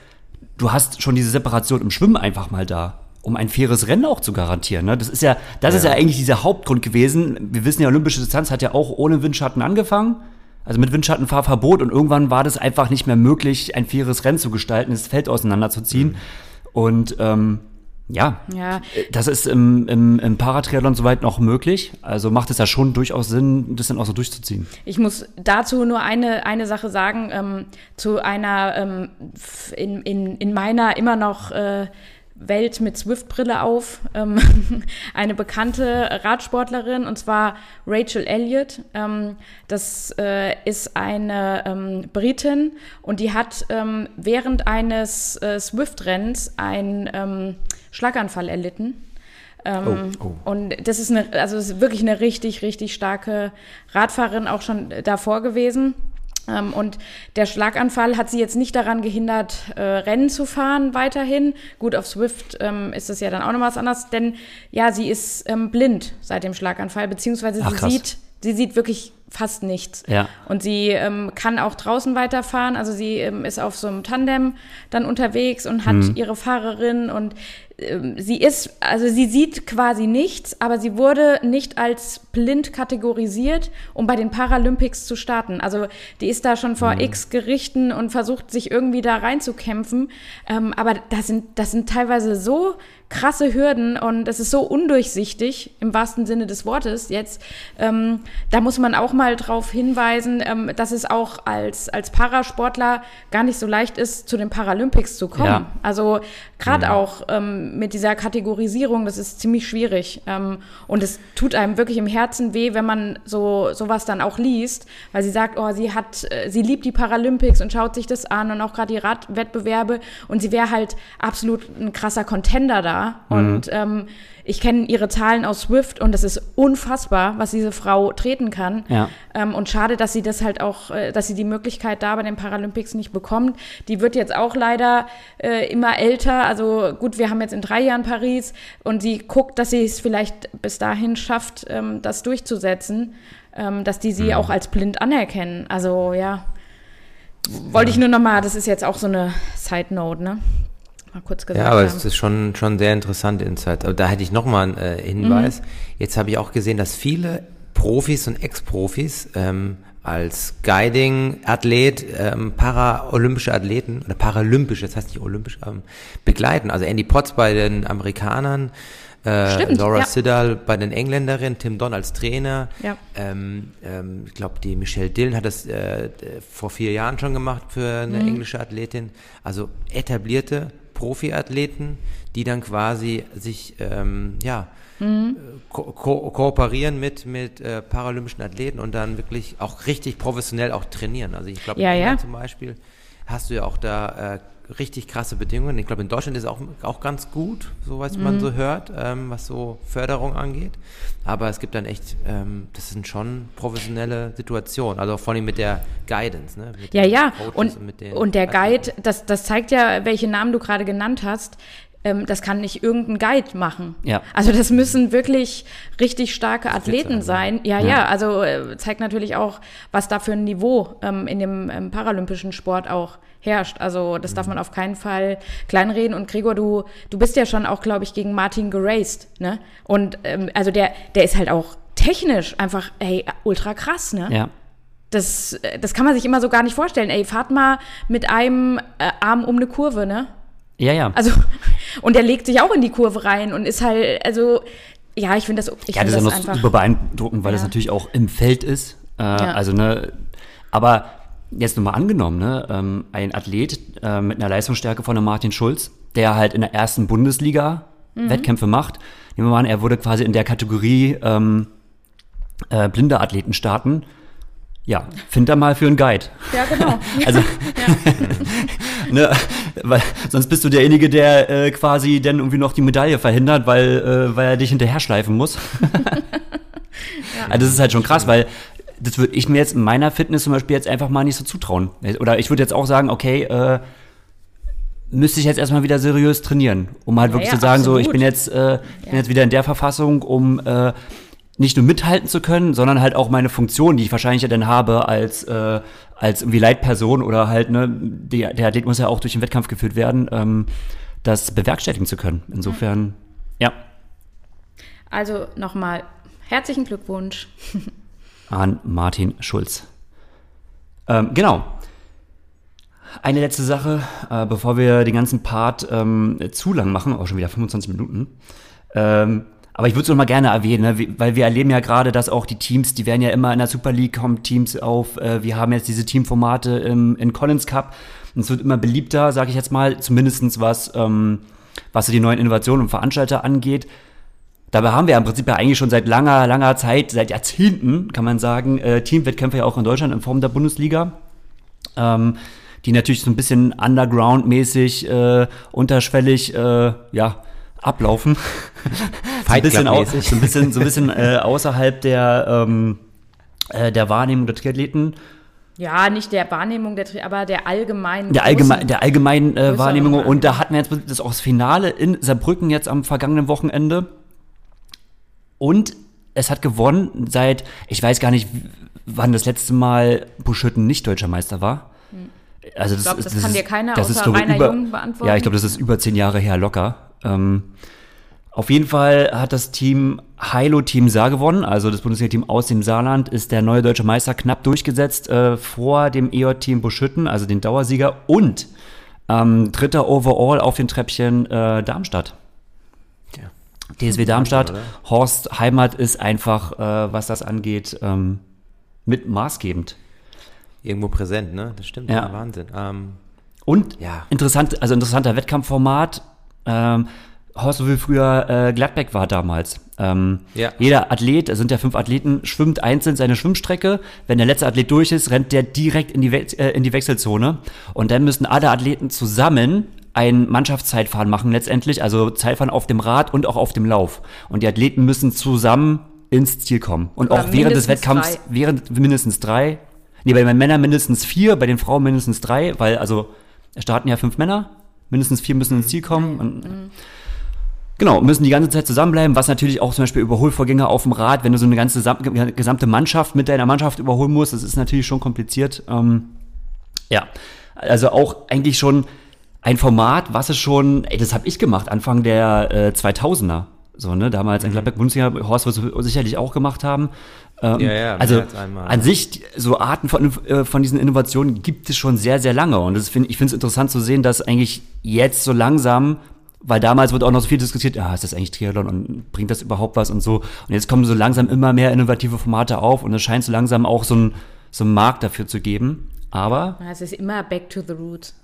du hast schon diese Separation im Schwimmen einfach mal da, um ein faires Rennen auch zu garantieren. Ne? Das ist ja, das ist ja eigentlich dieser Hauptgrund gewesen. Wir wissen ja, olympische Distanz hat ja auch ohne Windschatten angefangen. Also mit Windschattenfahrverbot und irgendwann war das einfach nicht mehr möglich, ein faires Rennen zu gestalten, das Feld auseinanderzuziehen. Und ähm, ja, Ja. das ist im, im, im Paratriathlon soweit noch möglich. Also macht es ja schon durchaus Sinn, das dann auch so durchzuziehen. Ich muss dazu nur eine, eine Sache sagen, ähm, zu einer ähm, in, in, in meiner immer noch äh, Welt mit Swift-Brille auf, ähm, <laughs> eine bekannte Radsportlerin, und zwar Rachel Elliott. Ähm, das äh, ist eine ähm, Britin und die hat ähm, während eines äh, Swift-Rennens einen ähm, Schlaganfall erlitten. Ähm, Oh, oh. Und das ist eine, also ist wirklich eine richtig, richtig starke Radfahrerin auch schon davor gewesen. Ähm, und der Schlaganfall hat sie jetzt nicht daran gehindert, äh, Rennen zu fahren weiterhin. Gut, auf Swift ähm, ist das ja dann auch noch was anderes, denn ja, sie ist ähm, blind seit dem Schlaganfall, beziehungsweise Ach, sie krass. sieht, sie sieht wirklich fast nichts. Ja. Und sie ähm, kann auch draußen weiterfahren. Also sie ähm, ist auf so einem Tandem dann unterwegs und hat ihre Fahrerin und ähm, sie ist, also sie sieht quasi nichts, aber sie wurde nicht als blind kategorisiert, um bei den Paralympics zu starten. Also die ist da schon vor x Gerichten und versucht sich irgendwie da reinzukämpfen. Ähm, aber das sind, das sind teilweise so krasse Hürden und es ist so undurchsichtig im wahrsten Sinne des Wortes jetzt. Ähm, da muss man auch mal drauf hinweisen, ähm, dass es auch als, als Parasportler gar nicht so leicht ist, zu den Paralympics zu kommen. Ja. Also gerade auch ähm, mit dieser Kategorisierung, das ist ziemlich schwierig. Ähm, und es tut einem wirklich im Herzen weh, wenn man so sowas dann auch liest, weil sie sagt, oh, sie hat, äh, sie liebt die Paralympics und schaut sich das an und auch gerade die Radwettbewerbe und sie wäre halt absolut ein krasser Contender da. Und ähm, ich kenne ihre Zahlen aus Swift und es ist unfassbar, was diese Frau treten kann. Ja. Ähm, und schade, dass sie das halt auch, äh, dass sie die Möglichkeit da bei den Paralympics nicht bekommt. Die wird jetzt auch leider äh, immer älter. Also gut, wir haben jetzt in drei Jahren Paris und sie guckt, dass sie es vielleicht bis dahin schafft, ähm, das durchzusetzen, ähm, dass die sie auch als blind anerkennen. Also ja, wollte ich nur noch mal, das ist jetzt auch so eine Side Note, ne? Mal kurz gesagt Ja, aber haben. es ist schon, schon sehr interessant Insight. Aber da hätte ich nochmal einen äh, Hinweis. Jetzt habe ich auch gesehen, dass viele Profis und Ex-Profis ähm, als Guiding-Athlet ähm, paralympische Athleten oder paralympisch, das heißt nicht olympisch, ähm, begleiten. Also Andy Potts bei den Amerikanern, äh, Stimmt, Laura ja. Siddall bei den Engländerinnen, Tim Don als Trainer. Ja. Ähm, ähm, ich glaube, die Michelle Dillon hat das äh, vor vier Jahren schon gemacht für eine Mhm. englische Athletin. Also etablierte Profiathleten, die dann quasi sich ähm, ja Mhm. äh, ko ko kooperieren mit mit äh, paralympischen Athleten und dann wirklich auch richtig professionell auch trainieren. Also ich glaube, Ja, ja. Zum Beispiel hast du ja auch da äh, richtig krasse Bedingungen. Ich glaube, in Deutschland ist es auch, auch ganz gut, so was Mhm. man so hört, ähm, was so Förderung angeht. Aber es gibt dann echt, ähm, das sind schon professionelle Situationen. Also vor allem mit der Guidance. Ne? Mit Ja, ja. Und, den und der. Guide, das, das zeigt ja, welche Namen du gerade genannt hast. Ähm, das kann nicht irgendein Guide machen. Ja. Also das müssen wirklich richtig starke Athleten sein, sein. Ja, ja, also äh, zeigt natürlich auch, was da für ein Niveau ähm, in dem ähm, paralympischen Sport auch herrscht. Also das darf man auf keinen Fall kleinreden. Und Gregor, du, du bist ja schon auch, glaube ich, gegen Martin geraced. Ne? Und ähm, also der, der ist halt auch technisch einfach, ey, ultra krass, ne? Ja. Das, äh, das kann man sich immer so gar nicht vorstellen. Ey, fahrt mal mit einem äh, Arm um eine Kurve, ne? Ja, ja. Also, <laughs> und der legt sich auch in die Kurve rein und ist halt, also, ja, ich finde das, ich ja, find das ist ja das noch super beeindruckend, weil das Ja. natürlich auch im Feld ist. Äh, Also, ne, aber jetzt nochmal angenommen, ne, ähm, ein Athlet äh, mit einer Leistungsstärke von einem Martin Schulz, der halt in der ersten Bundesliga Mhm. Wettkämpfe macht. Nehmen wir mal an, er wurde quasi in der Kategorie ähm, äh, blinde Athleten starten, ja, find da mal für einen Guide. Ja, genau. <laughs> Also, <laughs> ne, weil sonst bist du derjenige, der äh, quasi dann irgendwie noch die Medaille verhindert, weil, äh, weil er dich hinterher schleifen muss. <laughs> Also das ist halt schon krass, weil das würde ich mir jetzt in meiner Fitness zum Beispiel jetzt einfach mal nicht so zutrauen. Oder ich würde jetzt auch sagen, okay, äh, müsste ich jetzt erstmal wieder seriös trainieren, um halt Ja, wirklich ja, zu sagen, so ich absolut. bin jetzt, äh, bin Ja. jetzt wieder in der Verfassung, um äh, nicht nur mithalten zu können, sondern halt auch meine Funktion, die ich wahrscheinlich ja dann habe als äh, als irgendwie Leitperson oder halt ne, die, der Athlet muss ja auch durch den Wettkampf geführt werden, ähm, das bewerkstelligen zu können. Insofern, ja, Also nochmal herzlichen Glückwunsch. <laughs> an Martin Schulz. Ähm, genau. Eine letzte Sache, äh, bevor wir den ganzen Part ähm, zu lang machen, auch schon wieder 25 Minuten. Ähm, aber ich würde es noch mal gerne erwähnen, ne? weil wir erleben ja gerade, dass auch die Teams, die werden ja immer in der Super League, kommen Teams auf. Äh, wir haben jetzt diese Teamformate im, in Collins Cup. Und es wird immer beliebter, sage ich jetzt mal, zumindestens was, ähm, was die neuen Innovationen und Veranstalter angeht. Dabei haben wir im Prinzip ja eigentlich schon seit langer, langer Zeit, seit Jahrzehnten, kann man sagen, äh, Teamwettkämpfe ja auch in Deutschland in Form der Bundesliga. Ähm, die natürlich so ein bisschen underground-mäßig, äh, unterschwellig, äh, ja, ablaufen. <laughs> so ein bisschen, so ein bisschen, so ein bisschen äh, außerhalb der, ähm, äh, der Wahrnehmung der Triathleten. Ja, nicht der Wahrnehmung, der, Tri- aber der allgemeinen. Der, allgemein, der allgemeinen äh, Wahrnehmung. Und da hatten wir jetzt das auch das Finale in Saarbrücken jetzt am vergangenen Wochenende. Und es hat gewonnen seit, ich weiß gar nicht, wann das letzte Mal Buschütten nicht deutscher Meister war. Also das, Hm. glaub, ist- das kann ist- dir keiner das ist, außer glaube ich, Rainer über, Jung beantworten. Ja, ich glaube, das ist über zehn Jahre her locker. Ähm, auf jeden Fall hat das Team Heilo Team Saar gewonnen, also das Bundesliga-Team aus dem Saarland, ist der neue deutsche Meister knapp durchgesetzt äh, vor dem EJ-Team Buschütten, also den Dauersieger und ähm, dritter Overall auf den Treppchen äh, Darmstadt. Tja. DSW Darmstadt, oder? Horst Heimat ist einfach, äh, was das angeht, ähm, mit maßgebend. Irgendwo präsent, ne? Das stimmt. Ja. Wahnsinn. Ähm, Und Ja. interessant, also interessanter Wettkampfformat. Ähm, Horst, so wie früher äh, Gladbeck war damals. Ähm, Ja. Jeder Athlet, es sind ja fünf Athleten, schwimmt einzeln seine Schwimmstrecke. Wenn der letzte Athlet durch ist, rennt der direkt in die, We äh, in die Wechselzone. Und dann müssen alle Athleten zusammen ein Mannschaftszeitfahren machen letztendlich, also Zeitfahren auf dem Rad und auch auf dem Lauf. Und die Athleten müssen zusammen ins Ziel kommen. Und Oder auch während des Wettkampfs, drei. während mindestens drei, nee, bei den Männern mindestens vier, bei den Frauen mindestens drei, weil also es starten ja fünf Männer, mindestens vier müssen ins Ziel kommen. Und, Genau, müssen die ganze Zeit zusammenbleiben, was natürlich auch zum Beispiel Überholvorgänger auf dem Rad, wenn du so eine ganze sam- gesamte Mannschaft mit deiner Mannschaft überholen musst, das ist natürlich schon kompliziert. Ähm, ja, also auch eigentlich schon ein Format, was es schon, ey, das habe ich gemacht, Anfang der äh, 2000er. So, ne, damals in Gladbeck Bundesliga, Horst wird es sicherlich auch gemacht haben. Ähm, Ja, ja, also an sich, so Arten von, äh, von diesen Innovationen gibt es schon sehr, sehr lange. Und das find, ich finde es interessant zu sehen, dass eigentlich jetzt so langsam, weil damals wird auch noch so viel diskutiert, ja, ist das eigentlich Triathlon und bringt das überhaupt was und so. Und jetzt kommen so langsam immer mehr innovative Formate auf und es scheint so langsam auch so ein so einen Markt dafür zu geben. Aber Es ist immer back to the roots.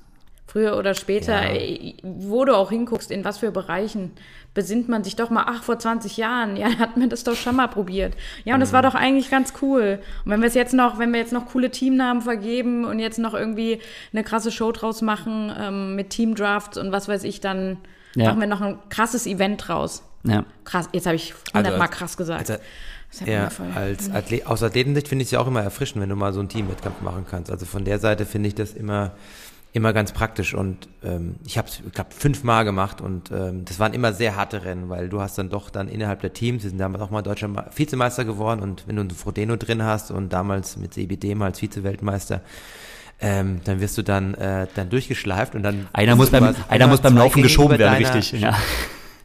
Früher oder später, Ja. äh, wo du auch hinguckst, in was für Bereichen, besinnt man sich doch mal, ach, vor 20 Jahren, ja, <laughs> hatten wir das doch schon mal probiert. Ja, und das war doch eigentlich ganz cool. Und wenn wir es jetzt noch, wenn wir jetzt noch coole Teamnamen vergeben und jetzt noch irgendwie eine krasse Show draus machen ähm, mit Teamdrafts und was weiß ich, dann Ja. machen wir noch ein krasses Event draus. ja, Krass, jetzt habe ich Also hundertmal als- krass gesagt. also, ja als Athlet, aus Athletensicht finde ich es ja auch immer erfrischend, wenn du mal so einen Teamwettkampf machen kannst. Also von der Seite finde ich das immer, immer ganz praktisch. Und ähm, ich habe es, ich glaube, fünfmal gemacht und ähm, das waren immer sehr harte Rennen, weil du hast dann doch dann innerhalb der Teams, wir sind damals auch mal deutscher Vizemeister geworden und wenn du einen Frodeno drin hast und damals mit CBD mal als Vize-Weltmeister, ähm, dann wirst du dann, äh, dann durchgeschleift und dann einer muss beim, einer muss beim Laufen Gänge geschoben werden, deiner- richtig. Ja. <laughs>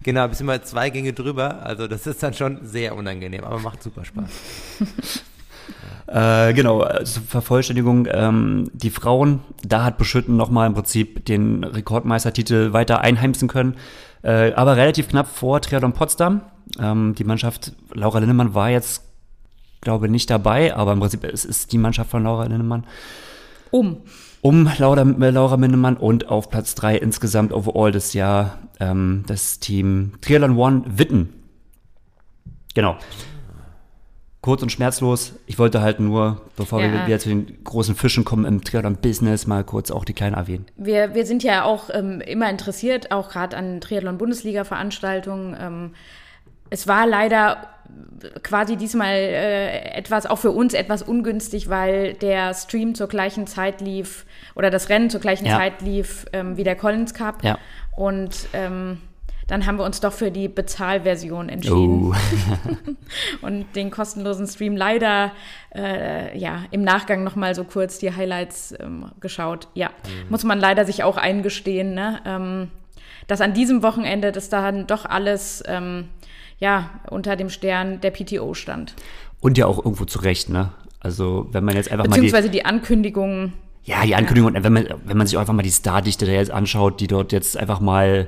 Genau, bist immer zwei Gänge drüber. Also das ist dann schon sehr unangenehm, aber macht super Spaß. <laughs> Äh, genau, zur Vervollständigung, ähm, die Frauen, da hat Beschütten nochmal im Prinzip den Rekordmeistertitel weiter einheimsen können, äh, aber relativ knapp vor Triathlon Potsdam. Ähm, die Mannschaft, Laura Linnemann war jetzt, glaube nicht dabei, aber im Prinzip es ist die Mannschaft von Laura Linnemann. um. Um Laura, Laura Minnemann und auf Platz drei insgesamt overall das Jahr ähm, das Team Triathlon One Witten. Genau. Kurz und schmerzlos. Ich wollte halt nur, bevor Ja. wir wieder zu den großen Fischen kommen im Triathlon-Business, mal kurz auch die kleinen erwähnen. Wir, wir sind ja auch ähm, immer interessiert, auch gerade an Triathlon-Bundesliga-Veranstaltungen. Ähm, es war leider quasi diesmal äh, etwas, auch für uns etwas ungünstig, weil der Stream zur gleichen Zeit lief oder das Rennen zur gleichen Ja. Zeit lief ähm, wie der Collins Cup. Ja. Und ähm, dann haben wir uns doch für die Bezahlversion entschieden Oh. <laughs> und den kostenlosen Stream leider äh, ja im Nachgang noch mal so kurz die Highlights ähm, geschaut. Ja, muss man leider sich auch eingestehen, ne? ähm, dass an diesem Wochenende das dann doch alles ähm, ja unter dem Stern der PTO stand, Und ja auch irgendwo zurecht, ne? Also, wenn man jetzt einfach mal die, beziehungsweise die Ankündigung. ja, die Ankündigung, wenn man, wenn man sich einfach mal die Stardichte da jetzt anschaut, die dort jetzt einfach mal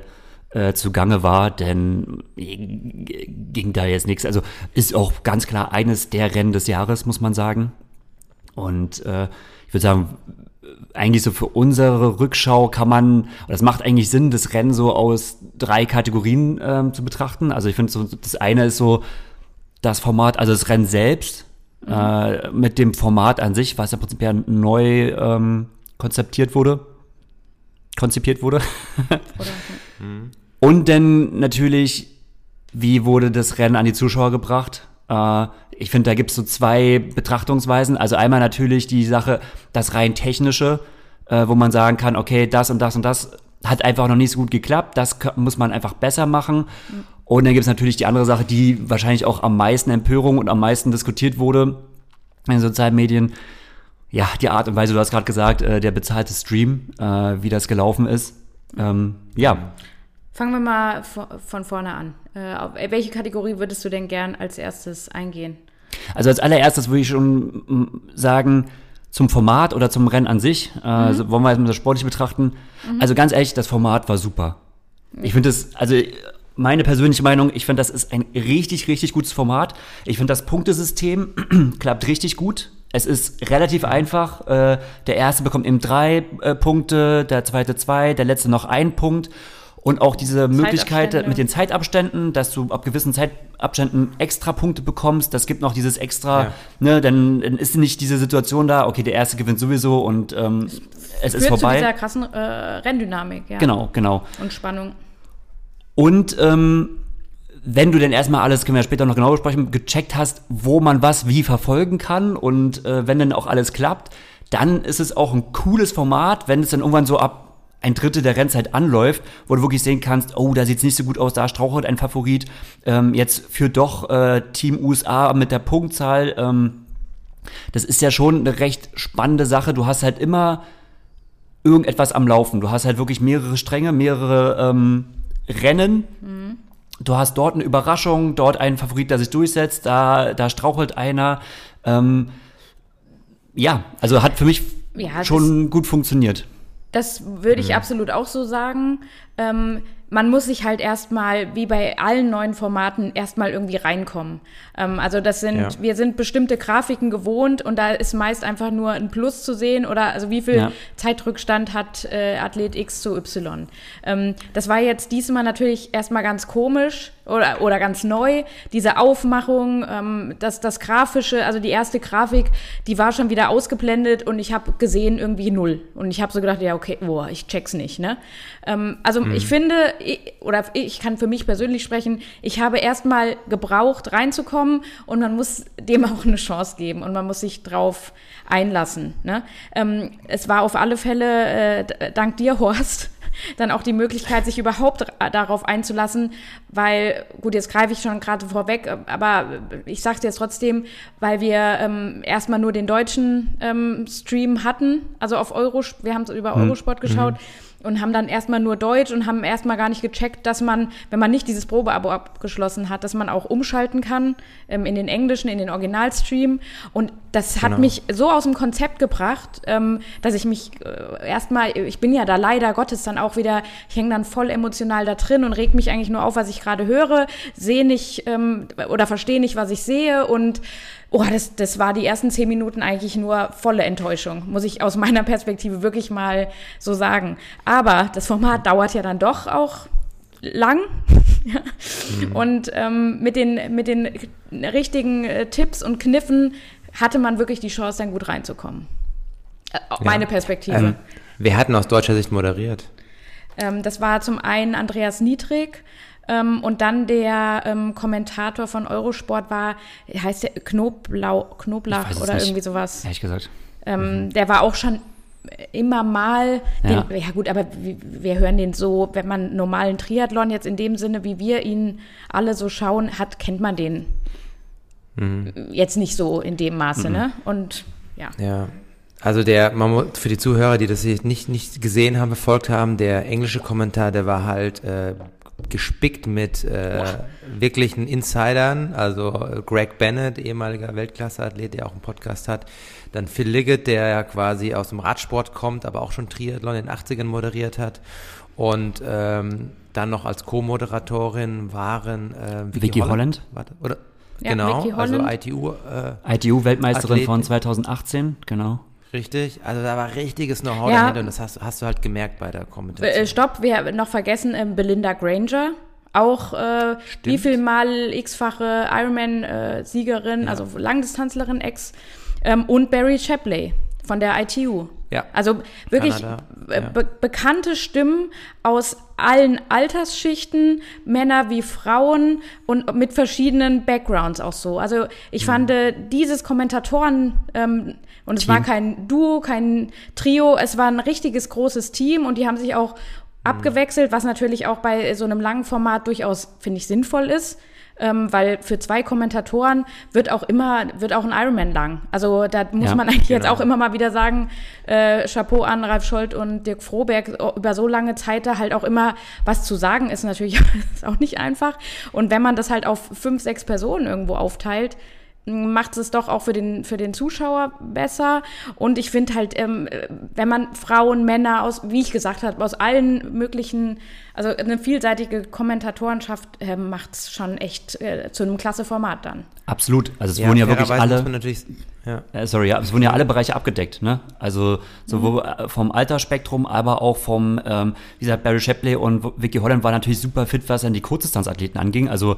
äh, zugange war, dann g- ging da jetzt nichts. Also, ist auch ganz klar eines der Rennen des Jahres, muss man sagen. Und äh, ich würde sagen, eigentlich so für unsere Rückschau kann man, oder es macht eigentlich Sinn, das Rennen so aus drei Kategorien ähm, zu betrachten. Also ich finde so, das eine ist so das Format, also das Rennen selbst, äh, mit dem Format an sich, was ja prinzipiell neu ähm, konzeptiert wurde, konzipiert wurde. Oder, <laughs> Und dann natürlich, wie wurde das Rennen an die Zuschauer gebracht? Äh, ich finde, da gibt es so zwei Betrachtungsweisen. Also einmal natürlich die Sache, das rein technische, äh, wo man sagen kann, okay, das und das und das hat einfach noch nicht so gut geklappt, das muss man einfach besser machen. Und dann gibt es natürlich die andere Sache, die wahrscheinlich auch am meisten Empörung und am meisten diskutiert wurde in den sozialen Medien. Ja, die Art und Weise, du hast gerade gesagt, äh, der bezahlte Stream, äh, wie das gelaufen ist. Ähm, ja, fangen wir mal von, vorne an. Äh, auf welche Kategorie würdest du denn gern als erstes eingehen? Also als allererstes würde ich schon mm, sagen, zum Format oder zum Rennen an sich, äh, also wollen wir jetzt mal das sportlich betrachten. Also ganz ehrlich, das Format war super. Ich finde es, also meine persönliche Meinung, ich finde, das ist ein richtig, richtig gutes Format. Ich finde, das Punktesystem <clears throat> klappt richtig gut. Es ist relativ einfach. Äh, der erste bekommt eben drei äh, Punkte, der zweite zwei, der letzte noch einen Punkt. Und auch diese Möglichkeit mit den Zeitabständen, dass du ab gewissen Zeitabständen extra Punkte bekommst, das gibt noch dieses extra, Ja. ne, dann, dann ist nicht diese Situation da, okay, der erste gewinnt sowieso und ähm, es ist Führt zu dieser vorbei. krassen äh, Renndynamik, ja. Genau, genau. Und Spannung. Und ähm, wenn du denn erstmal alles, können wir ja später noch genau besprechen, gecheckt hast, wo man was wie verfolgen kann und äh, wenn dann auch alles klappt, dann ist es auch ein cooles Format, wenn es dann irgendwann so ab ein Drittel der Rennzeit anläuft, wo du wirklich sehen kannst, oh, da sieht's nicht so gut aus, da strauchelt ein Favorit. Ähm, jetzt führt doch äh, Team USA mit der Punktzahl. Ähm, das ist ja schon eine recht spannende Sache. Du hast halt immer irgendetwas am Laufen. Du hast halt wirklich mehrere Stränge, mehrere ähm, Rennen. Du hast dort eine Überraschung, dort einen Favorit, der sich durchsetzt, da, da strauchelt einer. Ähm, ja, also hat für mich Ja, schon gut funktioniert. Das würde ich absolut auch so sagen. Ähm, man muss sich halt erstmal, wie bei allen neuen Formaten, erstmal irgendwie reinkommen. Ähm, also das sind, Ja. wir sind bestimmte Grafiken gewohnt und da ist meist einfach nur ein Plus zu sehen oder also wie viel Ja. Zeitrückstand hat äh, Athlet X zu Y. Ähm, das war jetzt diesmal natürlich erstmal ganz komisch oder, oder ganz neu. Diese Aufmachung, ähm, das, das Grafische, also die erste Grafik, die war schon wieder ausgeblendet und ich habe gesehen irgendwie null. Und ich habe so gedacht, ja, okay, boah, ich check's nicht. Ne? Ähm, also ich finde, ich, oder ich kann für mich persönlich sprechen, ich habe erstmal gebraucht, reinzukommen und man muss dem <laughs> auch eine Chance geben und man muss sich drauf einlassen. Ne? Ähm, es war auf alle Fälle, äh, dank dir, <laughs> Horst, dann auch die Möglichkeit, sich überhaupt ra- darauf einzulassen, weil, gut, jetzt greife ich schon gerade vorweg, aber ich sage jetzt trotzdem, weil wir ähm, erstmal nur den deutschen ähm, Stream hatten, also auf Euro, wir haben es über Eurosport geschaut und haben dann erstmal nur Deutsch und haben erstmal gar nicht gecheckt, dass man, wenn man nicht dieses Probeabo abgeschlossen hat, dass man auch umschalten kann ähm, in den englischen, in den Originalstream. Und das hat Genau. mich so aus dem Konzept gebracht, ähm, dass ich mich äh, erstmal, ich bin ja da leider Gottes dann auch wieder, ich hänge dann voll emotional da drin und reg mich eigentlich nur auf, was ich gerade höre, sehe nicht ähm, oder verstehe nicht, was ich sehe und Oh, das, das war die ersten zehn Minuten eigentlich nur volle Enttäuschung, muss ich aus meiner Perspektive wirklich mal so sagen. Aber das Format dauert ja dann doch auch lang. Ja. Und ähm, mit, den, mit den richtigen äh, Tipps und Kniffen hatte man wirklich die Chance, dann gut reinzukommen. Äh, meine Perspektive. Ähm, wer hat denn aus deutscher Sicht moderiert? Ähm, das war zum einen Andreas Niedrig ähm, und dann der ähm, Kommentator von Eurosport war, heißt der Knoblau, Knoblach oder nicht, irgendwie sowas. Ehrlich gesagt. Ähm, mhm. Der war auch schon immer mal, Ja. den, ja gut, aber wir, hören den so, wenn man normalen Triathlon jetzt in dem Sinne, wie wir ihn alle so schauen, hat, kennt man den jetzt nicht so in dem Maße, ne? Und ja. Ja. Also der, für die Zuhörer, die das nicht, nicht gesehen haben, verfolgt haben, der englische Kommentar, der war halt äh, gespickt mit äh, wirklichen Insidern, also äh, Greg Bennett, ehemaliger Weltklasse-Athlet, der auch einen Podcast hat, dann Phil Liggett, der ja quasi aus dem Radsport kommt, aber auch schon Triathlon in den 80ern moderiert hat und ähm, dann noch als Co-Moderatorin waren äh, Vicky Holland. Warte, oder, Ja, genau, Vicky also Holland. ITU äh, ITU-Weltmeisterin Athletin. von 2018, genau. Richtig, also da war richtiges Know-how Ja. dahinter und das hast, hast du halt gemerkt bei der Kommentation. Äh, stopp, wir haben noch vergessen, ähm, Belinda Granger. Auch äh, wie viel Mal x-fache Ironman-Siegerin, also Langdistanzlerin, Ex. Ähm, und Barry Shapley von der ITU. Ja. Also wirklich Kanada, ja. be bekannte Stimmen aus allen Altersschichten, Männer wie Frauen und mit verschiedenen Backgrounds auch so. Also ich fand äh, dieses Kommentatoren, ähm, und es war kein Duo, kein Trio, es war ein richtiges großes Team und die haben sich auch abgewechselt, was natürlich auch bei so einem langen Format durchaus, finde ich, sinnvoll ist. Ähm, weil für zwei Kommentatoren wird auch immer, wird auch ein Ironman lang. Also da muss Ja, man eigentlich jetzt genau. auch immer mal wieder sagen, äh, Chapeau an Ralf Scholz und Dirk Froberg, o- über so lange Zeit da halt auch immer was zu sagen, ist natürlich ist <laughs> auch nicht einfach. Und wenn man das halt auf fünf, sechs Personen irgendwo aufteilt, macht es doch auch für den, für den Zuschauer besser. Und ich finde halt, ähm, äh, wenn man Frauen, Männer aus, wie ich gesagt habe, aus allen möglichen, also eine vielseitige Kommentatorenschaft äh, macht es schon echt äh, zu einem klasse Format dann. Absolut. Also es wurden ja wirklich muss alle. man natürlich, ja. Äh, sorry, ja, es wurden ja alle Bereiche abgedeckt, ne? Also sowohl äh, vom Altersspektrum, aber auch vom, ähm, wie gesagt, Barry Shapley und Vicky Holland war natürlich super fit, was dann die Kurzdistanzathleten anging. Also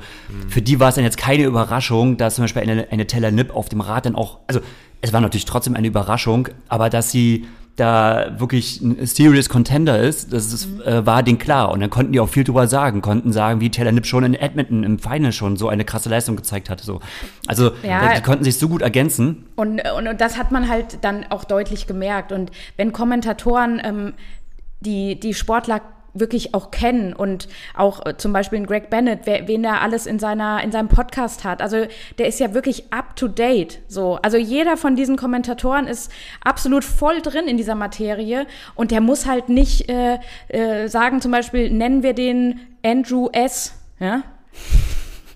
für die war es dann jetzt keine Überraschung, dass zum Beispiel eine, eine Teller Nip auf dem Rad dann auch, also es war natürlich trotzdem eine Überraschung, aber dass sie da wirklich ein serious Contender ist, das ist, äh, war denen klar. Und dann konnten die auch viel drüber sagen, konnten sagen, wie Taylor Nipp schon in Edmonton im Final schon so eine krasse Leistung gezeigt hatte. So. Also Ja. die konnten sich so gut ergänzen. Und, und, und das hat man halt dann auch deutlich gemerkt. Und wenn Kommentatoren ähm, die, die Sportler wirklich auch kennen und auch äh, zum Beispiel Greg Bennett, wer, wen er alles in seiner in seinem Podcast hat. Also der ist ja wirklich up to date. So, also jeder von diesen Kommentatoren ist absolut voll drin in dieser Materie und der muss halt nicht äh, äh, sagen, zum Beispiel nennen wir den Andrew S. Ja?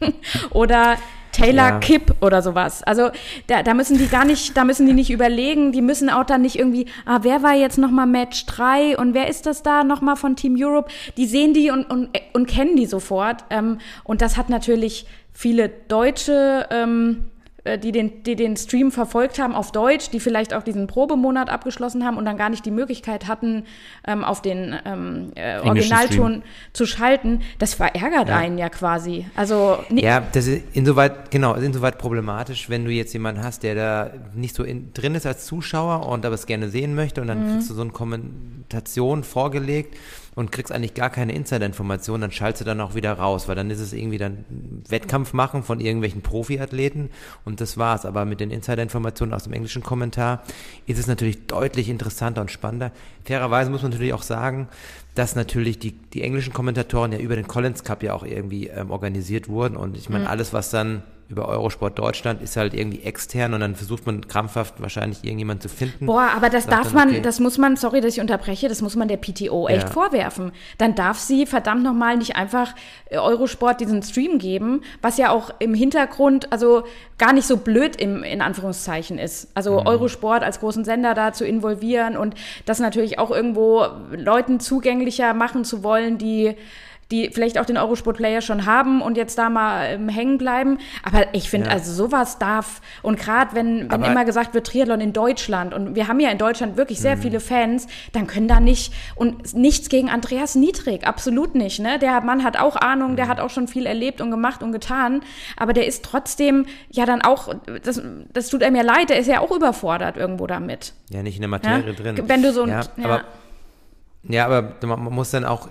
<laughs> oder Taylor Ja. Kipp oder sowas. Also da, da müssen die gar nicht, da müssen die nicht überlegen, die müssen auch dann nicht irgendwie, ah, wer war jetzt nochmal Match 3 und wer ist das da nochmal von Team Europe? Die sehen die und, und, und kennen die sofort. Ähm, und das hat natürlich viele Deutsche, ähm, äh, die den, die den Stream verfolgt haben auf Deutsch, die vielleicht auch diesen Probemonat abgeschlossen haben und dann gar nicht die Möglichkeit hatten, ähm, auf den ähm, äh, Originalton zu schalten, das verärgert einen ja quasi. Also Ja, das ist insoweit, genau, ist insoweit problematisch, wenn du jetzt jemanden hast, der da nicht so in, drin ist als Zuschauer und aber es gerne sehen möchte und dann kriegst du so eine Kommentation vorgelegt und kriegst eigentlich gar keine Insider-Information, dann schaltest du dann auch wieder raus, weil dann ist es irgendwie dann Wettkampf machen von irgendwelchen Profiathleten und das war's. Aber mit den Insider-Informationen aus dem englischen Kommentar ist es natürlich deutlich interessanter und spannender. Fairerweise muss man natürlich auch sagen, dass natürlich die, die englischen Kommentatoren ja über den Collins Cup ja auch irgendwie ähm, organisiert wurden und ich meine, alles, was dann über Eurosport Deutschland ist halt irgendwie extern und dann versucht man krampfhaft wahrscheinlich irgendjemand zu finden. Boah, aber das darf dann, man, okay. das muss man, sorry, dass ich unterbreche, das muss man der PTO echt Ja. vorwerfen. Dann darf sie verdammt nochmal nicht einfach äh, Eurosport diesen Stream geben, was ja auch im Hintergrund, also gar nicht so blöd im, in Anführungszeichen ist. Also Mhm. Eurosport als großen Sender da zu involvieren und das natürlich auch irgendwo Leuten zugänglicher machen zu wollen, die die vielleicht auch den Eurosport-Player schon haben und jetzt da mal ähm, hängen bleiben. Aber ich finde, Ja. also sowas darf, und gerade wenn, wenn Aber- immer gesagt wird, Triathlon in Deutschland, und wir haben ja in Deutschland wirklich Mhm. sehr viele Fans, dann können da nicht, und nichts gegen Andreas Niedrig, absolut nicht, ne? Der Mann hat auch Ahnung, Mhm. der hat auch schon viel erlebt und gemacht und getan, aber der ist trotzdem ja dann auch, das, das tut einem ja leid, der ist ja auch überfordert irgendwo damit. Ja, nicht in der Ja? Materie drin. Wenn du so ein, ja, ja. aber ja, aber man muss dann auch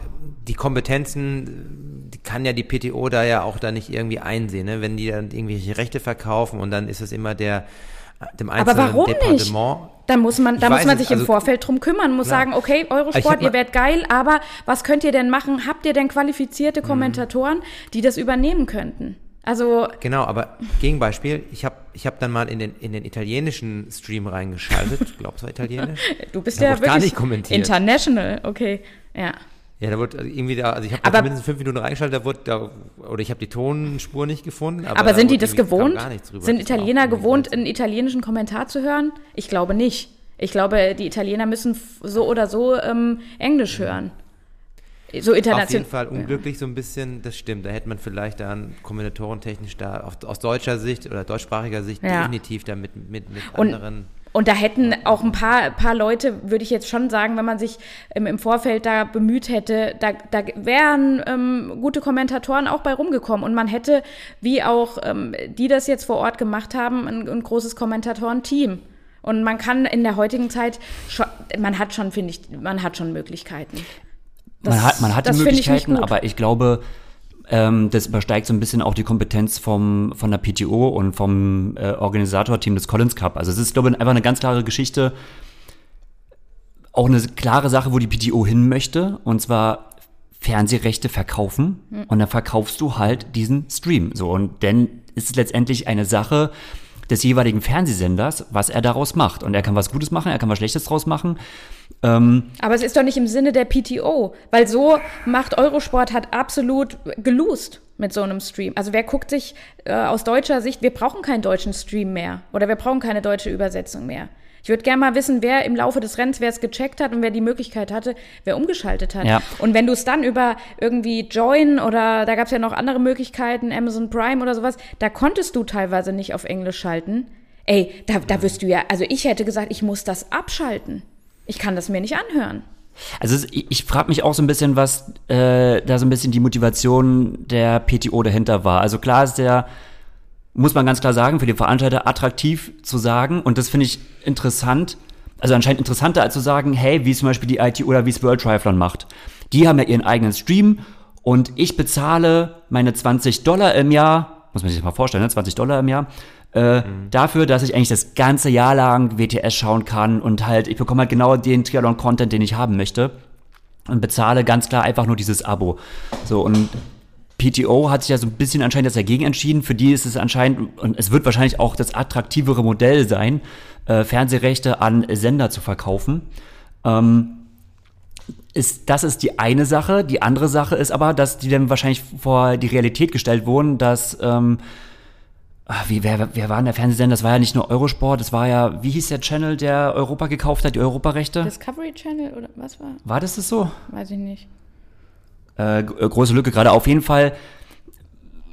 die Kompetenzen, die kann ja die PTO da ja auch da nicht irgendwie einsehen, ne? wenn die dann irgendwelche Rechte verkaufen und dann ist es immer der dem Aber einzelnen warum nicht? Departement. Da muss man, da Ich muss man nicht, sich im also- Vorfeld drum kümmern, muss Klar. sagen, okay, Eurosport, ihr werdet geil, aber was könnt ihr denn machen? Habt ihr denn qualifizierte Mhm. Kommentatoren, die das übernehmen könnten? Also, Genau, aber Gegenbeispiel, ich habe ich hab dann mal in den, in den italienischen Stream reingeschaltet. Glaubst du Italienisch? <laughs> du bist Da ja wurde gar wirklich nicht kommentiert. international, okay, ja. Ja, da wurde irgendwie da, also ich habe zumindest fünf Minuten reingeschaltet, da wurde da, oder ich habe die Tonspur nicht gefunden. Aber, Aber, sind die das gewohnt? Sind Italiener gewohnt, einen italienischen Kommentar zu hören? Ich glaube nicht. Ich glaube, die Italiener müssen so oder so ähm, Englisch hören. So Auf international. jeden Fall unglücklich so ein bisschen, das stimmt. Da hätte man vielleicht dann kommentatorentechnisch da auf, aus deutscher Sicht oder deutschsprachiger Sicht Ja. definitiv da mit, mit, mit Und- anderen. Und da hätten auch ein paar, paar Leute, würde ich jetzt schon sagen, wenn man sich ähm, im Vorfeld da bemüht hätte, da, da wären ähm, gute Kommentatoren auch bei rumgekommen. Und man hätte, wie auch ähm, die das jetzt vor Ort gemacht haben, ein, ein großes Kommentatorenteam. Und man kann in der heutigen Zeit schon, man hat schon, finde ich, man hat schon Möglichkeiten. Man hat, man hat die das ich Möglichkeiten, gut. aber ich glaube, ähm, das übersteigt so ein bisschen auch die Kompetenz vom, von der PTO und vom äh, Organisatorteam des Collins Cup. Also es ist, glaube ich, einfach eine ganz klare Geschichte, auch eine klare Sache, wo die PTO hin möchte, und zwar Fernsehrechte verkaufen Hm. und dann verkaufst du halt diesen Stream. So, und dann ist es letztendlich eine Sache des jeweiligen Fernsehsenders, was er daraus macht. Und er kann was Gutes machen, er kann was Schlechtes draus machen. Ähm, Aber es ist doch nicht im Sinne der PTO, weil so macht Eurosport hat absolut gelost mit so einem Stream. Also wer guckt sich äh, aus deutscher Sicht, wir brauchen keinen deutschen Stream mehr oder wir brauchen keine deutsche Übersetzung mehr. Ich würde gerne mal wissen, wer im Laufe des Rennens, wer es gecheckt hat und wer die Möglichkeit hatte, wer umgeschaltet hat. Ja. Und wenn du es dann über irgendwie Join oder da gab es ja noch andere Möglichkeiten, Amazon Prime oder sowas, da konntest du teilweise nicht auf Englisch schalten. Ey, da, da wirst du ja, also ich hätte gesagt, ich muss das abschalten. Ich kann das mir nicht anhören. Also ich, ich frage mich auch so ein bisschen, was äh, da so ein bisschen die Motivation der PTO dahinter war. Also klar ist der, muss man ganz klar sagen, für die Veranstalter attraktiv zu sagen und das finde ich interessant. Also anscheinend interessanter als zu sagen, hey, wie zum Beispiel die IT oder wie es World Triathlon macht. Die haben ja ihren eigenen Stream und ich bezahle meine 20 Dollar im Jahr, muss man sich das mal vorstellen, ne? 20 Dollar im Jahr, äh, dafür, dass ich eigentlich das ganze Jahr lang WTS schauen kann und halt, ich bekomme halt genau den Triathlon-Content, den ich haben möchte und bezahle ganz klar einfach nur dieses Abo. So, und PTO hat sich ja so ein bisschen anscheinend jetzt dagegen entschieden. Für die ist es anscheinend, und es wird wahrscheinlich auch das attraktivere Modell sein, äh, Fernsehrechte an Sender zu verkaufen. Ähm, ist, das ist die eine Sache. Die andere Sache ist aber, dass die dann wahrscheinlich vor die Realität gestellt wurden, dass, ähm, ah, wie, wer, wer war denn der Fernsehsender? Das war ja nicht nur Eurosport, das war ja, wie hieß der Channel, der Europa gekauft hat, die Europarechte? Discovery Channel oder was war? War das das so? Weiß ich nicht. äh, äh, große Lücke gerade. Auf jeden Fall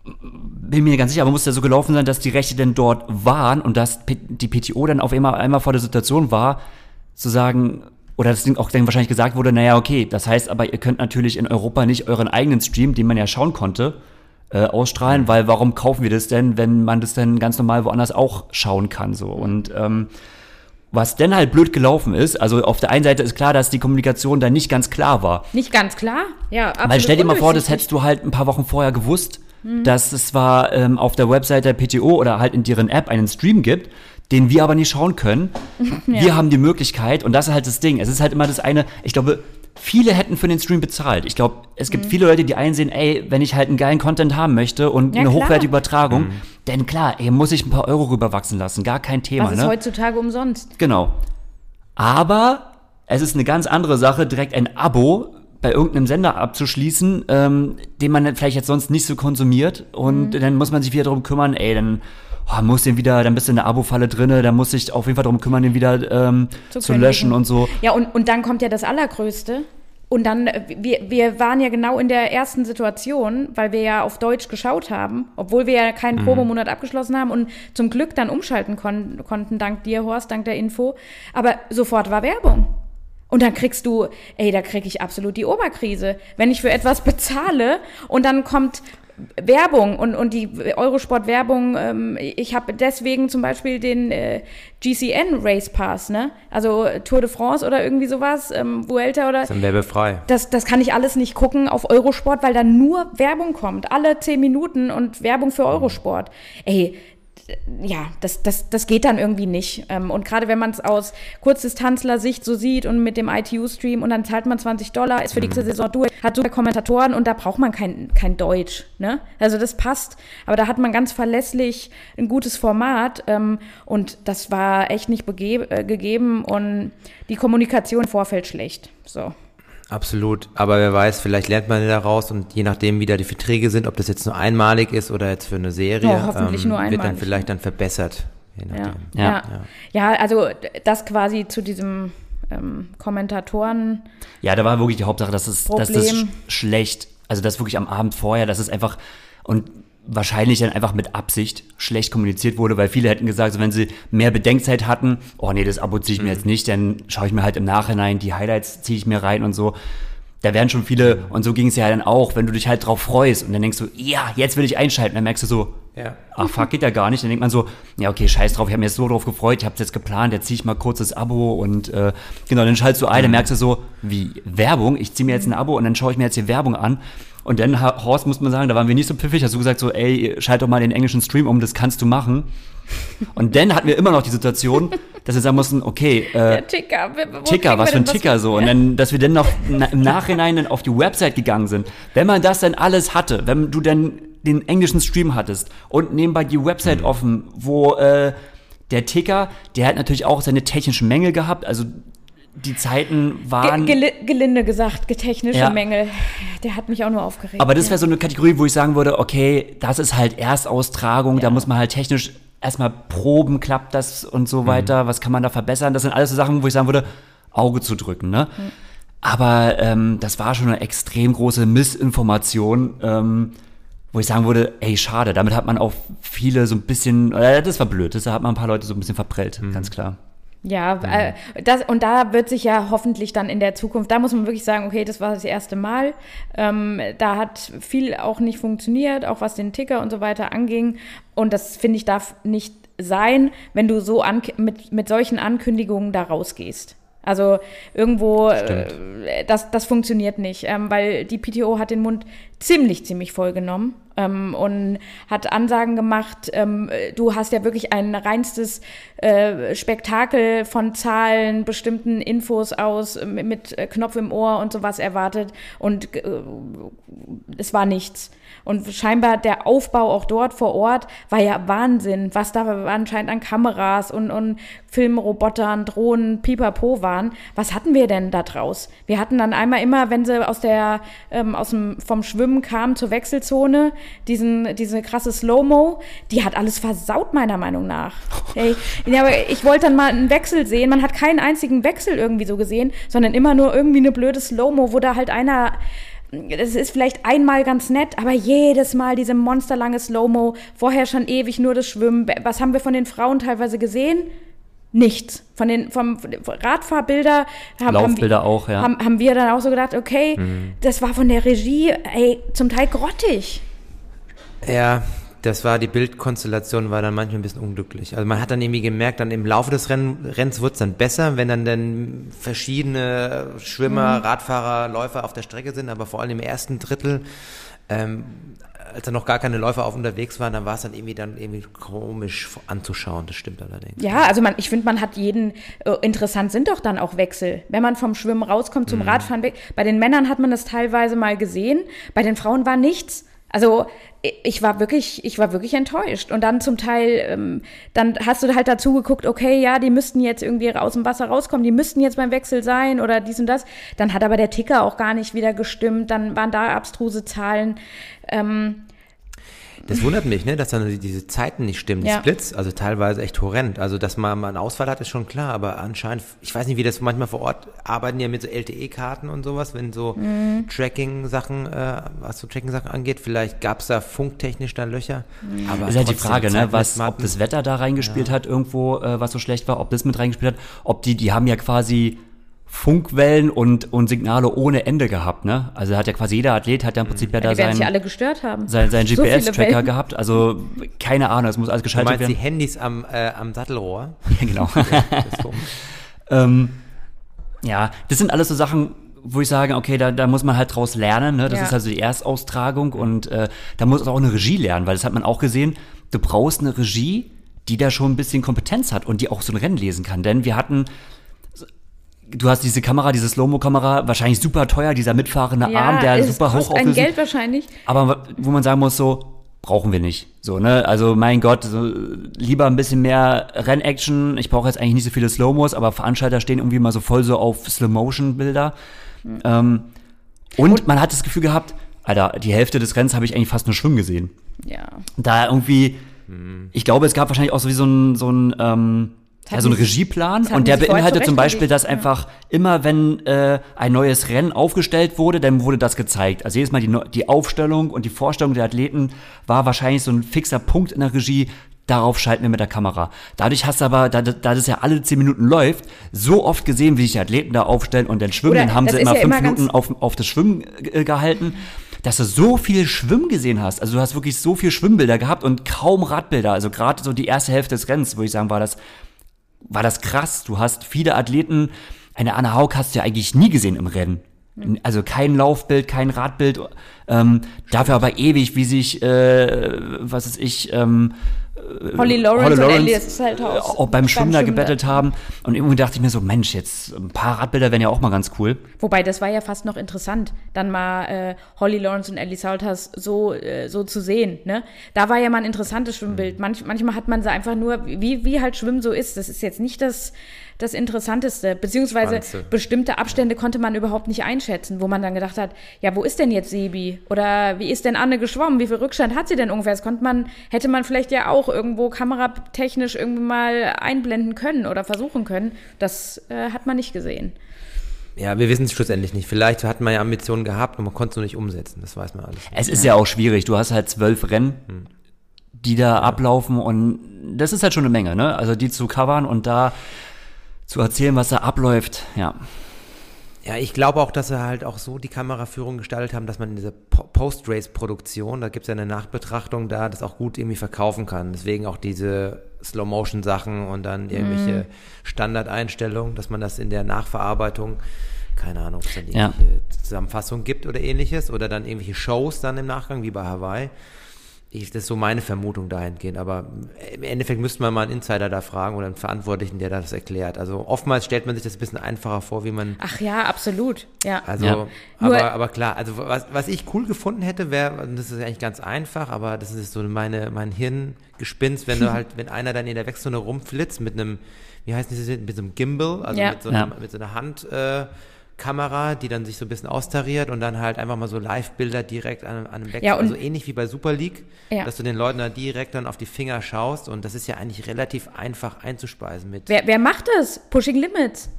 bin mir ganz sicher, aber muss ja so gelaufen sein, dass die Rechte denn dort waren und dass die PTO dann auf einmal, einmal vor der Situation war, zu sagen, oder das Ding auch dann wahrscheinlich gesagt wurde, naja, okay, das heißt aber, ihr könnt natürlich in Europa nicht euren eigenen Stream, den man ja schauen konnte, äh, ausstrahlen, weil warum kaufen wir das denn, wenn man das dann ganz normal woanders auch schauen kann, so. Und, ähm, was denn halt blöd gelaufen ist, also auf der einen Seite ist klar, dass die Kommunikation da nicht ganz klar war. Nicht ganz klar? Ja, absolut. Weil stell dir mal vor, das hättest du halt ein paar Wochen vorher gewusst, Mhm. dass es zwar ähm, auf der Website der PTO oder halt in deren App einen Stream gibt, den wir aber nicht schauen können. <laughs> Wir haben die Möglichkeit und das ist halt das Ding. Es ist halt immer das eine, ich glaube, viele hätten für den Stream bezahlt. Ich glaube, es Mhm. gibt viele Leute, die einsehen, ey, wenn ich halt einen geilen Content haben möchte und Ja, eine klar. hochwertige Übertragung, denn klar, ey, muss ich ein paar Euro rüberwachsen lassen, gar kein Thema. Was ist ne? heutzutage umsonst? Genau. Aber es ist eine ganz andere Sache, direkt ein Abo bei irgendeinem Sender abzuschließen, ähm, den man vielleicht jetzt sonst nicht so konsumiert. Und dann muss man sich wieder darum kümmern, ey, dann oh, muss den wieder, dann bist du in der Abo-Falle drinne, dann muss ich auf jeden Fall darum kümmern, den wieder ähm, Zu zu, löschen und so. Ja, und, und dann kommt ja das Allergrößte. und dann, äh, wir, wir waren ja genau in der ersten Situation, weil wir ja auf Deutsch geschaut haben, obwohl wir ja keinen Probemonat abgeschlossen haben und zum Glück dann umschalten kon konnten, dank dir, Horst, dank der Info. Aber sofort war Werbung. Und dann kriegst du, ey, da krieg ich absolut die Oberkrise. Wenn ich für etwas bezahle und dann kommt Werbung und, und die Eurosport-Werbung, ähm, ich habe deswegen zum Beispiel den äh, GCN Race Pass, ne? Also Tour de France oder irgendwie sowas, ähm, Vuelta oder. Dann werbefrei. Das, das kann ich alles nicht gucken auf Eurosport, weil da nur Werbung kommt. Alle zehn Minuten und Werbung für Eurosport. Ey, ja, das, das, das geht dann irgendwie nicht. Ähm, und gerade wenn man es aus Kurzdistanzler-Sicht so sieht und mit dem ITU-Stream und dann zahlt man 20 Dollar, ist für die nächste Saison durch, hat super Kommentatoren und da braucht man kein, kein Deutsch. Ne? Also das passt. Aber da hat man ganz verlässlich ein gutes Format ähm, und das war echt nicht äh, gegeben und die Kommunikation im Vorfeld schlecht. So. Absolut, aber wer weiß, vielleicht lernt man daraus und je nachdem, wie da die Verträge sind, ob das jetzt nur einmalig ist oder jetzt für eine Serie, ja, hoffentlich ähm, nur einmalig. wird dann vielleicht dann verbessert. Ja. Ja. ja. ja, also das quasi zu diesem ähm, Kommentatoren. Ja, da war wirklich die Hauptsache, dass es, dass das schlecht, also das wirklich am Abend vorher, dass es einfach und wahrscheinlich dann einfach mit Absicht schlecht kommuniziert wurde, weil viele hätten gesagt, so wenn sie mehr Bedenkzeit hatten, oh nee, das Abo ziehe ich mir mhm. jetzt nicht, dann schaue ich mir halt im Nachhinein die Highlights ziehe ich mir rein und so. Da werden schon viele, und so ging es ja dann auch, wenn du dich halt drauf freust und dann denkst du, ja, jetzt will ich einschalten, dann merkst du so, ja. ach fuck, geht ja gar nicht. Dann denkt man so, ja, okay, scheiß drauf, ich habe mir jetzt so drauf gefreut, ich habe jetzt geplant, jetzt ziehe ich mal kurz das Abo und äh, genau, dann schaltest du ein, dann mhm. merkst du so, wie Werbung, ich ziehe mir jetzt ein Abo und dann schaue ich mir jetzt die Werbung an und dann, Horst, muss man sagen, da waren wir nicht so pfiffig, hast du gesagt so, ey, schalt doch mal den englischen Stream um, das kannst du machen. Und dann hatten wir immer noch die Situation, dass wir sagen mussten, okay, äh, Ticker, Ticker, was für ein Ticker so. Und dann, dass wir dann noch im Nachhinein dann auf die Website gegangen sind. Wenn man das dann alles hatte, wenn du dann den englischen Stream hattest und nebenbei die Website mhm. offen, wo äh, der Ticker, der hat natürlich auch seine technischen Mängel gehabt, also die Zeiten waren. Ge gelinde gesagt, technische ja. Mängel. Der hat mich auch nur aufgeregt. Aber das wäre so eine Kategorie, wo ich sagen würde, okay, das ist halt Erstaustragung, ja. da muss man halt technisch erstmal proben, klappt das und so mhm. weiter, was kann man da verbessern? Das sind alles so Sachen, wo ich sagen würde, Auge zu drücken, ne? Mhm. Aber ähm, das war schon eine extrem große Missinformation, ähm, wo ich sagen würde, ey, schade, damit hat man auch viele so ein bisschen, äh, das war blöd, das hat man ein paar Leute so ein bisschen verprellt, mhm. ganz klar. Ja, mhm. äh, das, und da wird sich ja hoffentlich dann in der Zukunft, da muss man wirklich sagen, okay, das war das erste Mal. Ähm, da hat viel auch nicht funktioniert, auch was den Ticker und so weiter anging. Und das finde ich darf nicht sein, wenn du so an, mit, mit solchen Ankündigungen da rausgehst. Also irgendwo, äh, das, das funktioniert nicht, ähm, weil die PTO hat den Mund ziemlich, ziemlich voll genommen ähm, und hat Ansagen gemacht. Ähm, du hast ja wirklich ein reinstes äh, Spektakel von Zahlen, bestimmten Infos aus, mit, mit Knopf im Ohr und sowas erwartet und äh, es war nichts. Und scheinbar der Aufbau auch dort vor Ort war ja Wahnsinn, was da anscheinend an Kameras und, und Filmrobotern, Drohnen, Pipapo waren. Was hatten wir denn da draus? Wir hatten dann einmal immer, wenn sie aus der, ähm, aus dem, vom Schwimmen kamen zur Wechselzone, diesen, diese krasse Slow-Mo, die hat alles versaut, meiner Meinung nach. Ey, ja, aber ich wollte dann mal einen Wechsel sehen. Man hat keinen einzigen Wechsel irgendwie so gesehen, sondern immer nur irgendwie eine blöde Slow-Mo, wo da halt einer das ist vielleicht einmal ganz nett, aber jedes Mal diese monsterlange Slow-Mo, vorher schon ewig nur das Schwimmen. Was haben wir von den Frauen teilweise gesehen? Nichts. Von den vom Radfahrbilder haben, Laufbilder haben, auch, ja. haben, haben wir dann auch so gedacht, okay, mhm. das war von der Regie, ey, zum Teil grottig. Ja, das war, die Bildkonstellation war dann manchmal ein bisschen unglücklich. Also man hat dann irgendwie gemerkt, dann im Laufe des Renn, Rennens wird es dann besser, wenn dann, dann verschiedene Schwimmer, mhm. Radfahrer, Läufer auf der Strecke sind, aber vor allem im ersten Drittel, ähm, als da noch gar keine Läufer auf unterwegs waren, dann war es dann irgendwie dann irgendwie komisch anzuschauen. Das stimmt allerdings. Ja, also man, ich finde, man hat jeden, äh, interessant sind doch dann auch Wechsel. Wenn man vom Schwimmen rauskommt zum mhm. Radfahren weg. Bei den Männern hat man das teilweise mal gesehen, bei den Frauen war nichts. Also ich war wirklich, ich war wirklich enttäuscht. Und dann zum Teil, ähm, dann hast du halt dazu geguckt, okay, ja, die müssten jetzt irgendwie aus dem Wasser rauskommen, die müssten jetzt beim Wechsel sein oder dies und das. Dann hat aber der Ticker auch gar nicht wieder gestimmt, dann waren da abstruse Zahlen. Ähm, Das wundert mich, ne, dass dann die- diese Zeiten nicht stimmen, die Ja. Splits, also teilweise echt horrend. Also, dass man mal einen Ausfall hat, ist schon klar, aber anscheinend, ich weiß nicht, wie das manchmal vor Ort arbeiten ja mit so LTE-Karten und sowas, wenn so Mhm. Tracking-Sachen, äh, was so Tracking-Sachen angeht, vielleicht gab es da funktechnisch da Löcher. Mhm. Aber ist halt die Frage, ne, was, ob das Wetter da reingespielt hat irgendwo, äh, was so schlecht war, ob das mit reingespielt hat, ob die, die haben ja quasi Funkwellen und, und Signale ohne Ende gehabt, ne? Also hat ja quasi jeder Athlet hat ja im Prinzip ja da Die werden sich sein, alle gestört haben. sein, sein <laughs> So GPS-Tracker gehabt. Also keine Ahnung, es muss alles Du geschaltet meinst die werden. Handys am, äh, am Sattelrohr? <laughs> Ja, genau. <laughs> Das ist komisch. ähm, ja, das sind alles so Sachen, wo ich sage, okay, da, da muss man halt draus lernen. Ne? Das Ja. ist also die Erstaustragung und äh, da muss auch eine Regie lernen, weil das hat man auch gesehen. Du brauchst eine Regie, die da schon ein bisschen Kompetenz hat und die auch so ein Rennen lesen kann. Denn wir hatten, du hast diese Kamera, diese Slow-Mo-Kamera, wahrscheinlich super teuer, dieser mitfahrende Arm, der es super kostet hoch ein Geld wahrscheinlich. aber wo man sagen muss, so, brauchen wir nicht. So, ne? Also mein Gott, so, lieber ein bisschen mehr Rennaction. Ich brauche jetzt eigentlich nicht so viele Slow-Mos, aber Veranstalter stehen irgendwie mal so voll so auf Slow-Motion-Bilder. Ähm, und, man hat das Gefühl gehabt, Alter, die Hälfte des Rennens habe ich eigentlich fast nur schwimmen gesehen. Ja. Da irgendwie, ich glaube, es gab wahrscheinlich auch so wie so ein, so ein, ähm, ja, so hatten- Regieplan und der beinhaltet zum Beispiel, dass einfach immer, wenn äh, ein neues Rennen aufgestellt wurde, dann wurde das gezeigt. Also jedes Mal die, die Aufstellung und die Vorstellung der Athleten war wahrscheinlich so ein fixer Punkt in der Regie. Darauf schalten wir mit der Kamera. Dadurch hast du aber, da, da das ja alle zehn Minuten läuft, so oft gesehen, wie sich die Athleten da aufstellen und dann schwimmen. Oder dann haben sie immer ja fünf immer Minuten auf, auf das Schwimmen äh, gehalten, dass du so viel Schwimmen gesehen hast. Also du hast wirklich so viel Schwimmbilder gehabt und kaum Radbilder. Also gerade so die erste Hälfte des Rennens, würde ich sagen, war das war das krass. Du hast viele Athleten, eine Anna Haug hast du ja eigentlich nie gesehen im Rennen. Also kein Laufbild, kein Radbild. Ähm, dafür aber ewig, wie sich, äh, was ist ich, ähm, Holly Lawrence, und Elias Salthaus. äh, auch beim Schwimmen da gebettelt haben. Und irgendwie dachte ich mir so, Mensch, jetzt ein paar Radbilder wären ja auch mal ganz cool. Wobei, das war ja fast noch interessant, dann mal äh, Holly Lawrence und Ellie Salters so, äh, so zu sehen. Ne? Da war ja mal ein interessantes Schwimmbild. Manch, manchmal hat man sie einfach nur, wie, wie halt Schwimmen so ist. Das ist jetzt nicht das, das Interessanteste. Beziehungsweise Spannendste. bestimmte Abstände konnte man überhaupt nicht einschätzen, wo man dann gedacht hat, ja, wo ist denn jetzt Sebi? Oder wie ist denn Anne geschwommen? Wie viel Rückstand hat sie denn ungefähr? Das konnte man, hätte man vielleicht ja auch irgendwo kameratechnisch irgendwie mal einblenden können oder versuchen können. Das äh, hat man nicht gesehen. Ja, wir wissen es schlussendlich nicht. Vielleicht hat man ja Ambitionen gehabt und man konnte es nur nicht umsetzen. Das weiß man alles. nicht. Es ist ja auch schwierig. Du hast halt zwölf Rennen, die da ablaufen und das ist halt schon eine Menge, ne? Also die zu covern und da zu erzählen, was da abläuft, ja. Ja, ich glaube auch, dass sie halt auch so die Kameraführung gestaltet haben, dass man in dieser Po- Post-Race-Produktion, da gibt es ja eine Nachbetrachtung da, das auch gut irgendwie verkaufen kann. Deswegen auch diese Slow-Motion-Sachen und dann irgendwelche Standardeinstellungen, dass man das in der Nachverarbeitung, keine Ahnung, ob es dann Ja. irgendwelche Zusammenfassungen gibt oder ähnliches oder dann irgendwelche Shows dann im Nachgang, wie bei Hawaii. Ich, das ist so meine Vermutung dahingehend. Aber im Endeffekt müsste man mal einen Insider da fragen oder einen Verantwortlichen, der das erklärt. Also oftmals stellt man sich das ein bisschen einfacher vor, wie man Ach ja, absolut. Ja. also, Ja. Aber, aber klar, also was, was ich cool gefunden hätte, wäre, und das ist eigentlich ganz einfach, aber das ist so meine, mein Hirngespinst, wenn du <laughs> halt, wenn einer dann in der Wechselzone rumflitzt mit einem, wie heißt das, mit so einem Gimbal, also Ja. mit, so einem, Ja. mit so einer Hand, äh, Kamera, die dann sich so ein bisschen austariert und dann halt einfach mal so Live-Bilder direkt an, an einem Wechsel, Ja, und- also ähnlich wie bei Super League, Ja. dass du den Leuten da direkt dann auf die Finger schaust und das ist ja eigentlich relativ einfach einzuspeisen mit. Wer, wer macht das? Pushing Limits.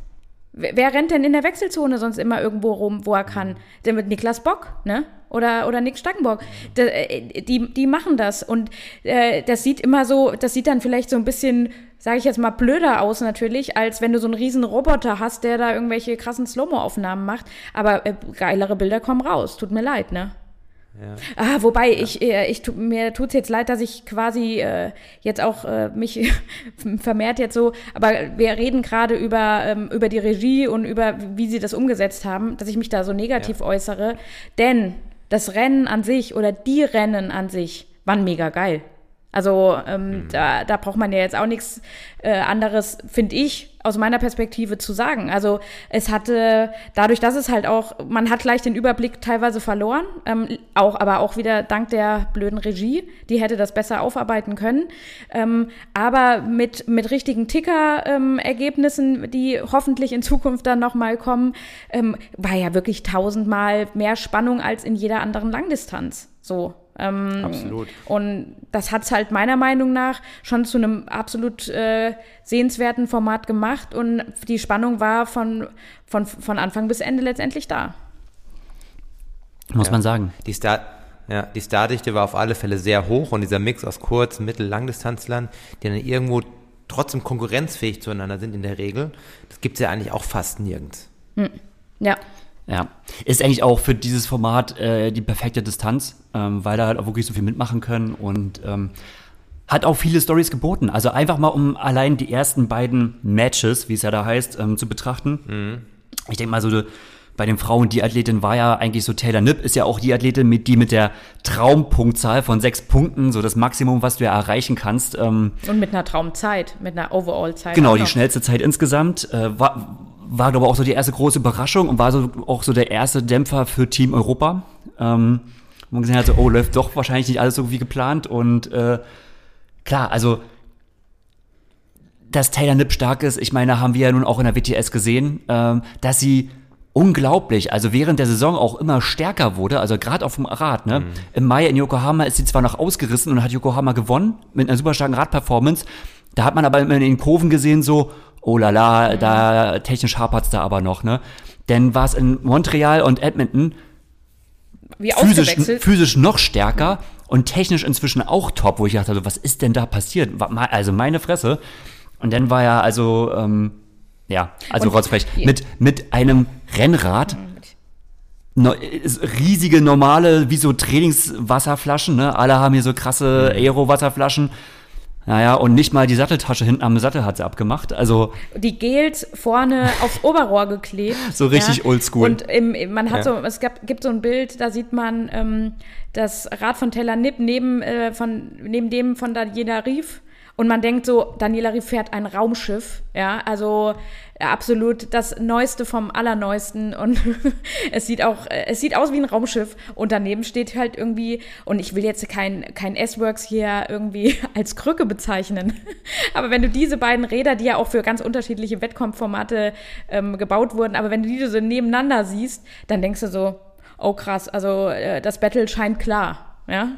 Wer, wer rennt denn in der Wechselzone sonst immer irgendwo rum, wo er kann? Der mit Niklas Bock, ne? Oder, oder Nick Stangenbock. Da, äh, die, die machen das. Und äh, das sieht immer so, das sieht dann vielleicht so ein bisschen, sage ich jetzt mal, blöder aus natürlich, als wenn du so einen riesen Roboter hast, der da irgendwelche krassen Slow-Mo-Aufnahmen macht. Aber äh, geilere Bilder kommen raus. Tut mir leid, ne? Ja. Ah, wobei ich, äh, ich tu, mir tut's jetzt leid, dass ich quasi äh, jetzt auch äh, mich <laughs> vermehrt jetzt so, aber wir reden gerade über ähm, über die Regie und über wie sie das umgesetzt haben, dass ich mich da so negativ äußere, denn das Rennen an sich oder die Rennen an sich waren mega geil. Also ähm, da, da braucht man ja jetzt auch nichts äh, anderes, finde ich, aus meiner Perspektive zu sagen. Also es hatte, dadurch, dass es halt auch, man hat gleich den Überblick teilweise verloren, ähm, auch, aber auch wieder dank der blöden Regie, die hätte das besser aufarbeiten können. Ähm, aber mit, mit richtigen Ticker-Ergebnissen, die hoffentlich in Zukunft dann nochmal kommen, ähm, war ja wirklich tausendmal mehr Spannung als in jeder anderen Langdistanz. So. Ähm, Absolut. Und das hat es halt meiner Meinung nach schon zu einem absolut äh, sehenswerten Format gemacht und die Spannung war von, von, von Anfang bis Ende letztendlich da. Muss Ja. man sagen. Die, Star ja, die Stardichte war auf alle Fälle sehr hoch und dieser Mix aus Kurz-, Mittel-, Langdistanzlern, die dann irgendwo trotzdem konkurrenzfähig zueinander sind in der Regel, das gibt es ja eigentlich auch fast nirgends. Ja. Ja, ist eigentlich auch für dieses Format äh, die perfekte Distanz, ähm, weil da halt auch wirklich so viel mitmachen können und ähm, hat auch viele Stories geboten. Also einfach mal um allein die ersten beiden Matches, wie es ja da heißt, ähm, zu betrachten. Ich denke mal so, de- bei den Frauen, die Athletin war ja eigentlich so Taylor Nipp, ist ja auch die Athletin, mit, die mit der Traumpunktzahl von sechs Punkten, so das Maximum, was du ja erreichen kannst, ähm, Und mit einer Traumzeit, mit einer Overall-Zeit. Genau, die schnellste Zeit insgesamt. Äh, war, war, glaube ich, auch so die erste große Überraschung und war so auch so der erste Dämpfer für Team Europa. Ähm, wo man gesehen hat, so, oh, läuft doch wahrscheinlich nicht alles so wie geplant. Und äh, klar, also dass Taylor Nipp stark ist, ich meine, haben wir ja nun auch in der WTS gesehen, ähm, dass sie unglaublich, also während der Saison auch immer stärker wurde, also gerade auf dem Rad, ne? Im Mai in Yokohama ist sie zwar noch ausgerissen und hat Yokohama gewonnen mit einer super starken Radperformance, da hat man aber immer in den Kurven gesehen so, oh la la, da technisch hapert's da aber noch, ne? Denn war es in Montreal und Edmonton Wie physisch, physisch noch stärker und technisch inzwischen auch top, wo ich dachte, also, was ist denn da passiert? Also meine Fresse. Und dann war ja also, ähm, ja, also Und- Rotzfrech, mit, mit einem Rennrad, no, ist riesige, normale, wie so Trainingswasserflaschen, ne? Alle haben hier so krasse Aero-Wasserflaschen. Naja, und nicht mal die Satteltasche hinten am Sattel hat sie abgemacht. Also, die Gels vorne aufs Oberrohr geklebt. <laughs> So richtig oldschool. Und im, man hat Ja. so, es gab, gibt so ein Bild, da sieht man ähm, das Rad von Taylor Nipp neben, äh, von, neben dem von Daniela Rief. Und man denkt so, Daniela Rief fährt ein Raumschiff. Ja, also absolut das Neueste vom Allerneuesten. Und <laughs> es sieht auch, es sieht aus wie ein Raumschiff. Und daneben steht halt irgendwie, und ich will jetzt kein, kein S-Works hier irgendwie <laughs> als Krücke bezeichnen. <laughs> Aber wenn du diese beiden Räder, die ja auch für ganz unterschiedliche Wettkampfformate ähm, gebaut wurden, aber wenn du die so nebeneinander siehst, dann denkst du so, oh krass, also äh, das Battle scheint klar. Ja.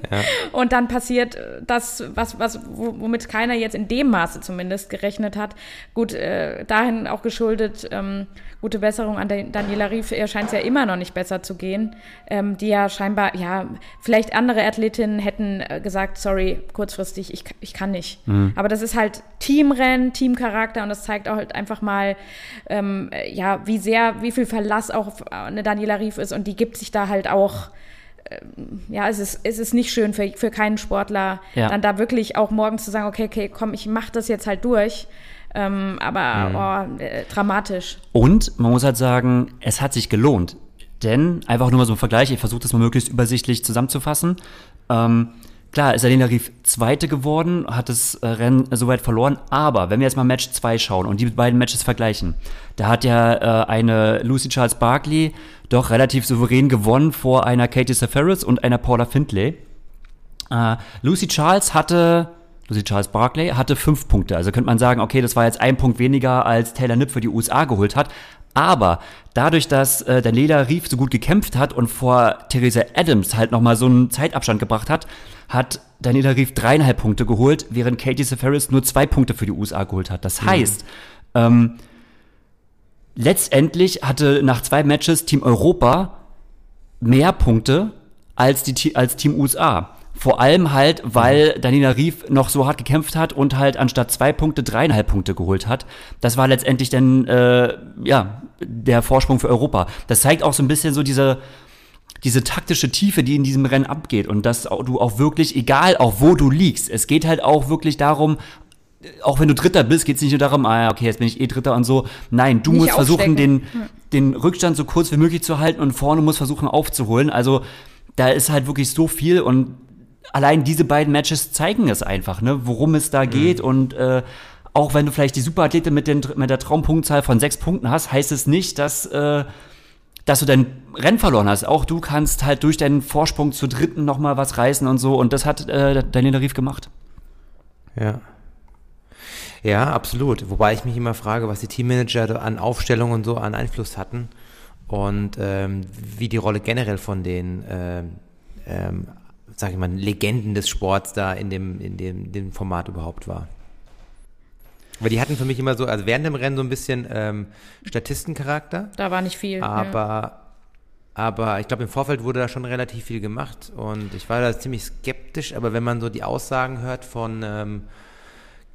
<laughs> Und dann passiert äh, das, was, was, wo- womit keiner jetzt in dem Maße zumindest gerechnet hat. Gut, äh, dahin auch geschuldet, ähm, gute Besserung an Dan- Daniela Rief. Ihr scheint es ja immer noch nicht besser zu gehen. Ähm, die ja scheinbar, ja, vielleicht andere Athletinnen hätten äh, gesagt, sorry, kurzfristig, ich, ich kann nicht. Aber das ist halt Teamrennen, Teamcharakter und das zeigt auch halt einfach mal, ähm, äh, ja, wie sehr, wie viel Verlass auch auf eine Daniela Rief ist und die gibt sich da halt auch ja, es ist, es ist nicht schön für, für keinen Sportler, Ja. dann da wirklich auch morgens zu sagen, okay, okay, komm, ich mach das jetzt halt durch. Ähm, aber oh, äh, dramatisch. Und man muss halt sagen, es hat sich gelohnt. Denn, einfach nur mal so ein Vergleich, ich versuche das mal möglichst übersichtlich zusammenzufassen. Ähm, klar, ist Alena Rief Zweite geworden, hat das äh, Rennen soweit verloren, aber wenn wir jetzt mal Match 2 schauen und die beiden Matches vergleichen, da hat ja äh, eine Lucy Charles Barkley doch relativ souverän gewonnen vor einer Katie Safaris und einer Paula Findlay. Äh, Lucy Charles hatte, Lucy Charles Barkley hatte fünf Punkte. Also könnte man sagen, okay, das war jetzt ein Punkt weniger, als Taylor Nipp für die USA geholt hat. Aber dadurch, dass äh, Daniela Rief so gut gekämpft hat und vor Theresa Adams halt nochmal so einen Zeitabstand gebracht hat, hat Daniela Rief dreieinhalb Punkte geholt, während Katie Safaris nur zwei Punkte für die USA geholt hat. Das heißt, ähm, letztendlich hatte nach zwei Matches Team Europa mehr Punkte als, die, als Team USA. Vor allem halt, weil Danina Rief noch so hart gekämpft hat und halt anstatt zwei Punkte dreieinhalb Punkte geholt hat. Das war letztendlich dann, äh, ja, der Vorsprung für Europa. Das zeigt auch so ein bisschen so diese, diese taktische Tiefe, die in diesem Rennen abgeht und dass du auch wirklich, egal auch wo du liegst, es geht halt auch wirklich darum, auch wenn du Dritter bist, geht es nicht nur darum, ah okay, jetzt bin ich eh Dritter und so. Nein, du Nicht musst versuchen, den, den Rückstand so kurz wie möglich zu halten und vorne musst versuchen aufzuholen. Also da ist halt wirklich so viel und allein diese beiden Matches zeigen es einfach, ne, worum es da geht und äh, auch wenn du vielleicht die Superathletin mit, den, mit der Traumpunktzahl von sechs Punkten hast, heißt es nicht, dass, äh, dass du dein Rennen verloren hast. Auch du kannst halt durch deinen Vorsprung zu Dritten nochmal was reißen und so. Und das hat äh, Daniela Rief gemacht. Ja. Ja, absolut. Wobei ich mich immer frage, was die Teammanager an Aufstellung und so an Einfluss hatten und ähm, wie die Rolle generell von den ähm, ähm, sag ich mal, Legenden des Sports da in dem, in dem, dem Format überhaupt war. Weil die hatten für mich immer so, also während dem Rennen so ein bisschen ähm, Statistencharakter. Da war nicht viel. Aber, ja. aber ich glaube, im Vorfeld wurde da schon relativ viel gemacht und ich war da ziemlich skeptisch, aber wenn man so die Aussagen hört von ähm,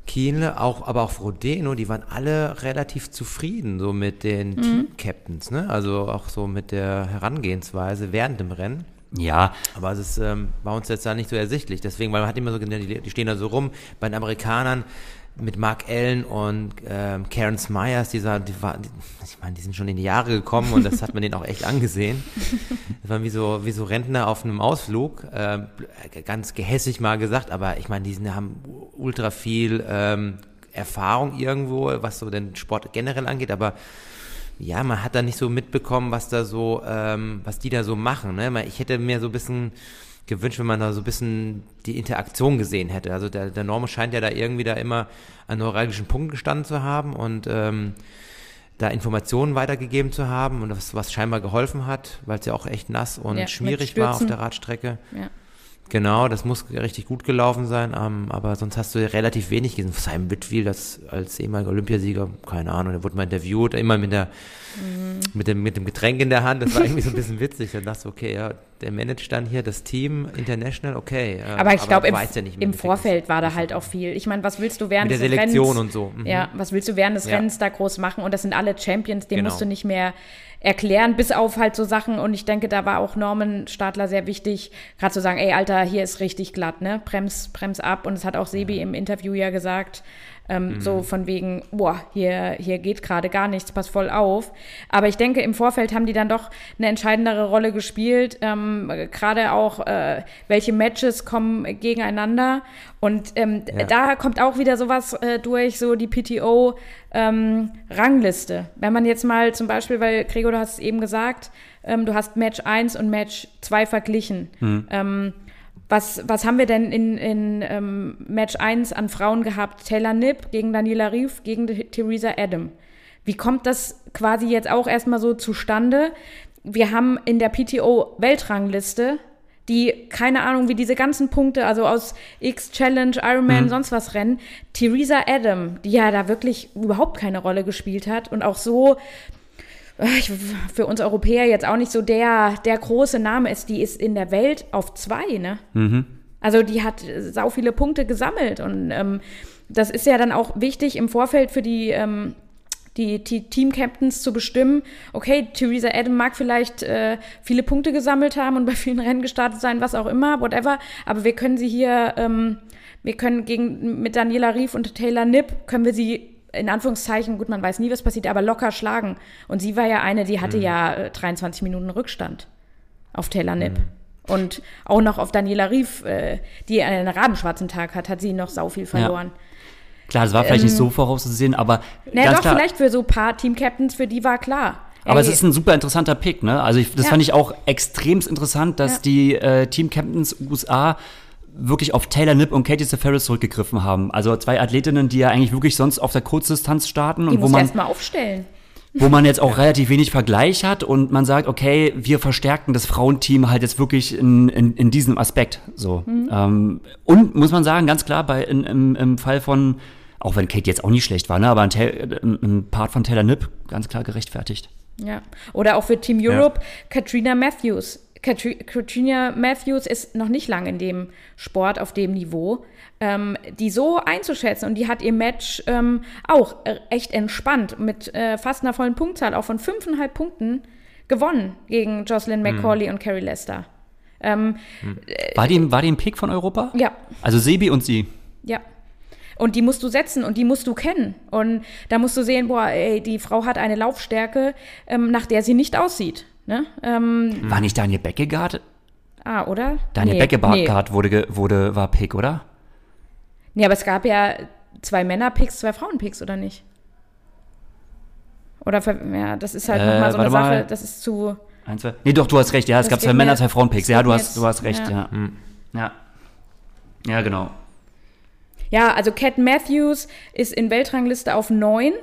Kienle, auch, aber auch Frodeno, die waren alle relativ zufrieden so mit den mhm. Team-Captains, ne? Also auch so mit der Herangehensweise während dem Rennen. Ja. Aber es ist ähm, bei uns jetzt da nicht so ersichtlich. Deswegen, weil man hat immer so, die, die stehen da so rum. Bei den Amerikanern mit Mark Allen und ähm, Karen Smyers, dieser, die war, die, ich meine, die sind schon in die Jahre gekommen und das hat man denen auch echt angesehen. Das waren wie so, wie so Rentner auf einem Ausflug, äh, ganz gehässig mal gesagt, aber ich meine, die sind, haben ultra viel ähm, Erfahrung irgendwo, was so den Sport generell angeht, aber ja, man hat da nicht so mitbekommen, was da so, ähm, was die da so machen. Ne? Ich hätte mir so ein bisschen gewünscht, wenn man da so ein bisschen die Interaktion gesehen hätte. Also der, der Norme scheint ja da irgendwie da immer an neuralgischen Punkten gestanden zu haben und ähm, da Informationen weitergegeben zu haben und was, was scheinbar geholfen hat, weil es ja auch echt nass und ja, schmierig war auf der Radstrecke. Ja. Genau, das muss richtig gut gelaufen sein, ähm, aber sonst hast du ja relativ wenig gesehen. Simon Whitfield, das als ehemaliger Olympiasieger, keine Ahnung, der wurde mal interviewt, immer mit der mhm. mit dem mit dem Getränk in der Hand. Das war irgendwie so ein bisschen witzig. Dann dachte ich, okay, ja, der managt dann hier das Team International, okay. Äh, aber ich glaube, im, ja im Vorfeld war da halt auch viel. Ich meine, was willst du während mit der Selektion Rennens, und so. Mhm. Ja, was willst du während des ja. Rennens da groß machen? Und das sind alle Champions, den genau. musst du nicht mehr erklären, bis auf halt so Sachen. Und ich denke, da war auch Norman Stadler sehr wichtig, gerade zu sagen, ey, Alter, hier ist richtig glatt, ne? Brems, brems ab. Und es hat auch Sebi im Interview ja gesagt, ähm, mhm. So von wegen, boah, hier, hier geht gerade gar nichts, pass voll auf. Aber ich denke, im Vorfeld haben die dann doch eine entscheidendere Rolle gespielt. Ähm, gerade auch, äh, welche Matches kommen gegeneinander. Und ähm, ja. da kommt auch wieder sowas äh, durch, so die PTO-Rangliste. Ähm, Wenn man jetzt mal zum Beispiel, weil Gregor, du hast es eben gesagt, ähm, du hast Match 1 und Match 2 verglichen. Mhm. Was, was haben wir denn in, in ähm, Match 1 an Frauen gehabt? Taylor Nipp gegen Daniela Rief gegen Theresa Adam. Wie kommt das quasi jetzt auch erstmal so zustande? Wir haben in der PTO-Weltrangliste die, keine Ahnung, wie diese ganzen Punkte, also aus X-Challenge, Ironman, mhm. sonst was Rennen, Theresa Adam, die ja da wirklich überhaupt keine Rolle gespielt hat und auch so ich, für uns Europäer jetzt auch nicht so der, der große Name ist, die ist in der Welt auf zwei, ne? Mhm. Also die hat sau viele Punkte gesammelt und ähm, das ist ja dann auch wichtig im Vorfeld für die, ähm, die, die Team-Captains zu bestimmen, okay, Theresa Adam mag vielleicht äh, viele Punkte gesammelt haben und bei vielen Rennen gestartet sein, was auch immer, whatever, aber wir können sie hier, ähm, wir können gegen, mit Daniela Rief und Taylor Nipp, können wir sie in Anführungszeichen, gut, man weiß nie, was passiert, aber locker schlagen. Und sie war ja eine, die hatte mhm. ja äh, 23 Minuten Rückstand auf Taylor Nipp. Mhm. Und auch noch auf Daniela Rief, äh, die einen rabenschwarzen Tag hat, hat sie noch sau viel verloren. Ja. Klar, das war vielleicht ähm, nicht so vorauszusehen, aber. Naja, doch, klar, vielleicht für so ein paar Team-Captains, für die war klar. Aber Ey. es ist ein super interessanter Pick, ne? Also ich, das ja. fand ich auch extremst interessant, dass ja. die äh, Team-Captains USA wirklich auf Taylor Nipp und Katie Seferis zurückgegriffen haben. Also zwei Athletinnen, die ja eigentlich wirklich sonst auf der Kurzdistanz starten. Die und wo man erstmal aufstellen. Wo man jetzt auch relativ wenig Vergleich hat und man sagt, okay, wir verstärken das Frauenteam halt jetzt wirklich in, in, in diesem Aspekt. So. Mhm. Ähm, und muss man sagen, ganz klar, bei, in, im, im Fall von, auch wenn Kate jetzt auch nicht schlecht war, ne, aber ein, ein Part von Taylor Nipp ganz klar gerechtfertigt. Ja. Oder auch für Team Europe, ja. Katrina Matthews Katrina Matthews ist noch nicht lange in dem Sport auf dem Niveau, ähm, die so einzuschätzen und die hat ihr Match ähm, auch echt entspannt mit äh, fast einer vollen Punktzahl, auch von fünfeinhalb Punkten gewonnen gegen Jocelyn hm. McCauley mhm. und Carrie Lester. Ähm, hm. war, die, war die ein Pick von Europa? Ja. Also Sebi und sie? Ja. Und die musst du setzen und die musst du kennen. Und da musst du sehen, boah, ey, die Frau hat eine Laufstärke, ähm, nach der sie nicht aussieht. Ne? Ähm, war nicht Daniel Beckegaard? Ah, oder? Daniel nee, Beckegaard nee. wurde, wurde, war Pick, oder? Nee, aber es gab ja zwei Männer-Picks, zwei Frauen-Picks, oder nicht? Oder, ja, das ist halt äh, nochmal so eine Sache, mal. das ist zu... Ein, zwei. Nee, doch, du hast recht, ja, es gab zwei Männer, zwei Frauen-Picks. Ja, du hast, du hast recht, ja. Ja. Hm. ja. ja. genau. Ja, also Cat Matthews ist in Weltrangliste auf neun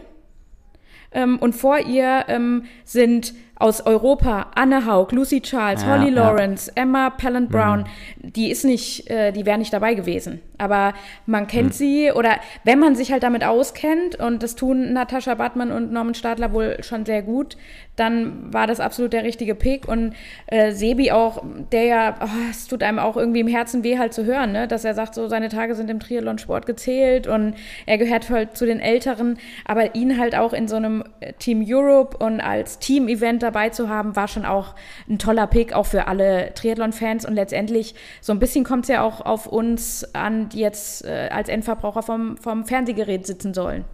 ähm, und vor ihr ähm, sind aus Europa, Anne Haug, Lucy Charles, Ja, Holly ja. Lawrence, Emma Pallant Brown, die ist nicht, äh, die wäre nicht dabei gewesen. Aber man kennt sie oder wenn man sich halt damit auskennt und das tun Natascha Bartmann und Norman Stadler wohl schon sehr gut, dann war das absolut der richtige Pick. Und äh, Sebi auch, der ja, oh, es tut einem auch irgendwie im Herzen weh halt zu hören, ne? dass er sagt, so seine Tage sind im Triathlon-Sport gezählt und er gehört halt zu den Älteren, aber ihn halt auch in so einem äh, Team Europe und als Team-Event dabei zu haben, war schon auch ein toller Pick, auch für alle Triathlon-Fans. Und letztendlich so ein bisschen kommt es ja auch auf uns an, die jetzt äh, als Endverbraucher vom, vom Fernsehgerät sitzen sollen.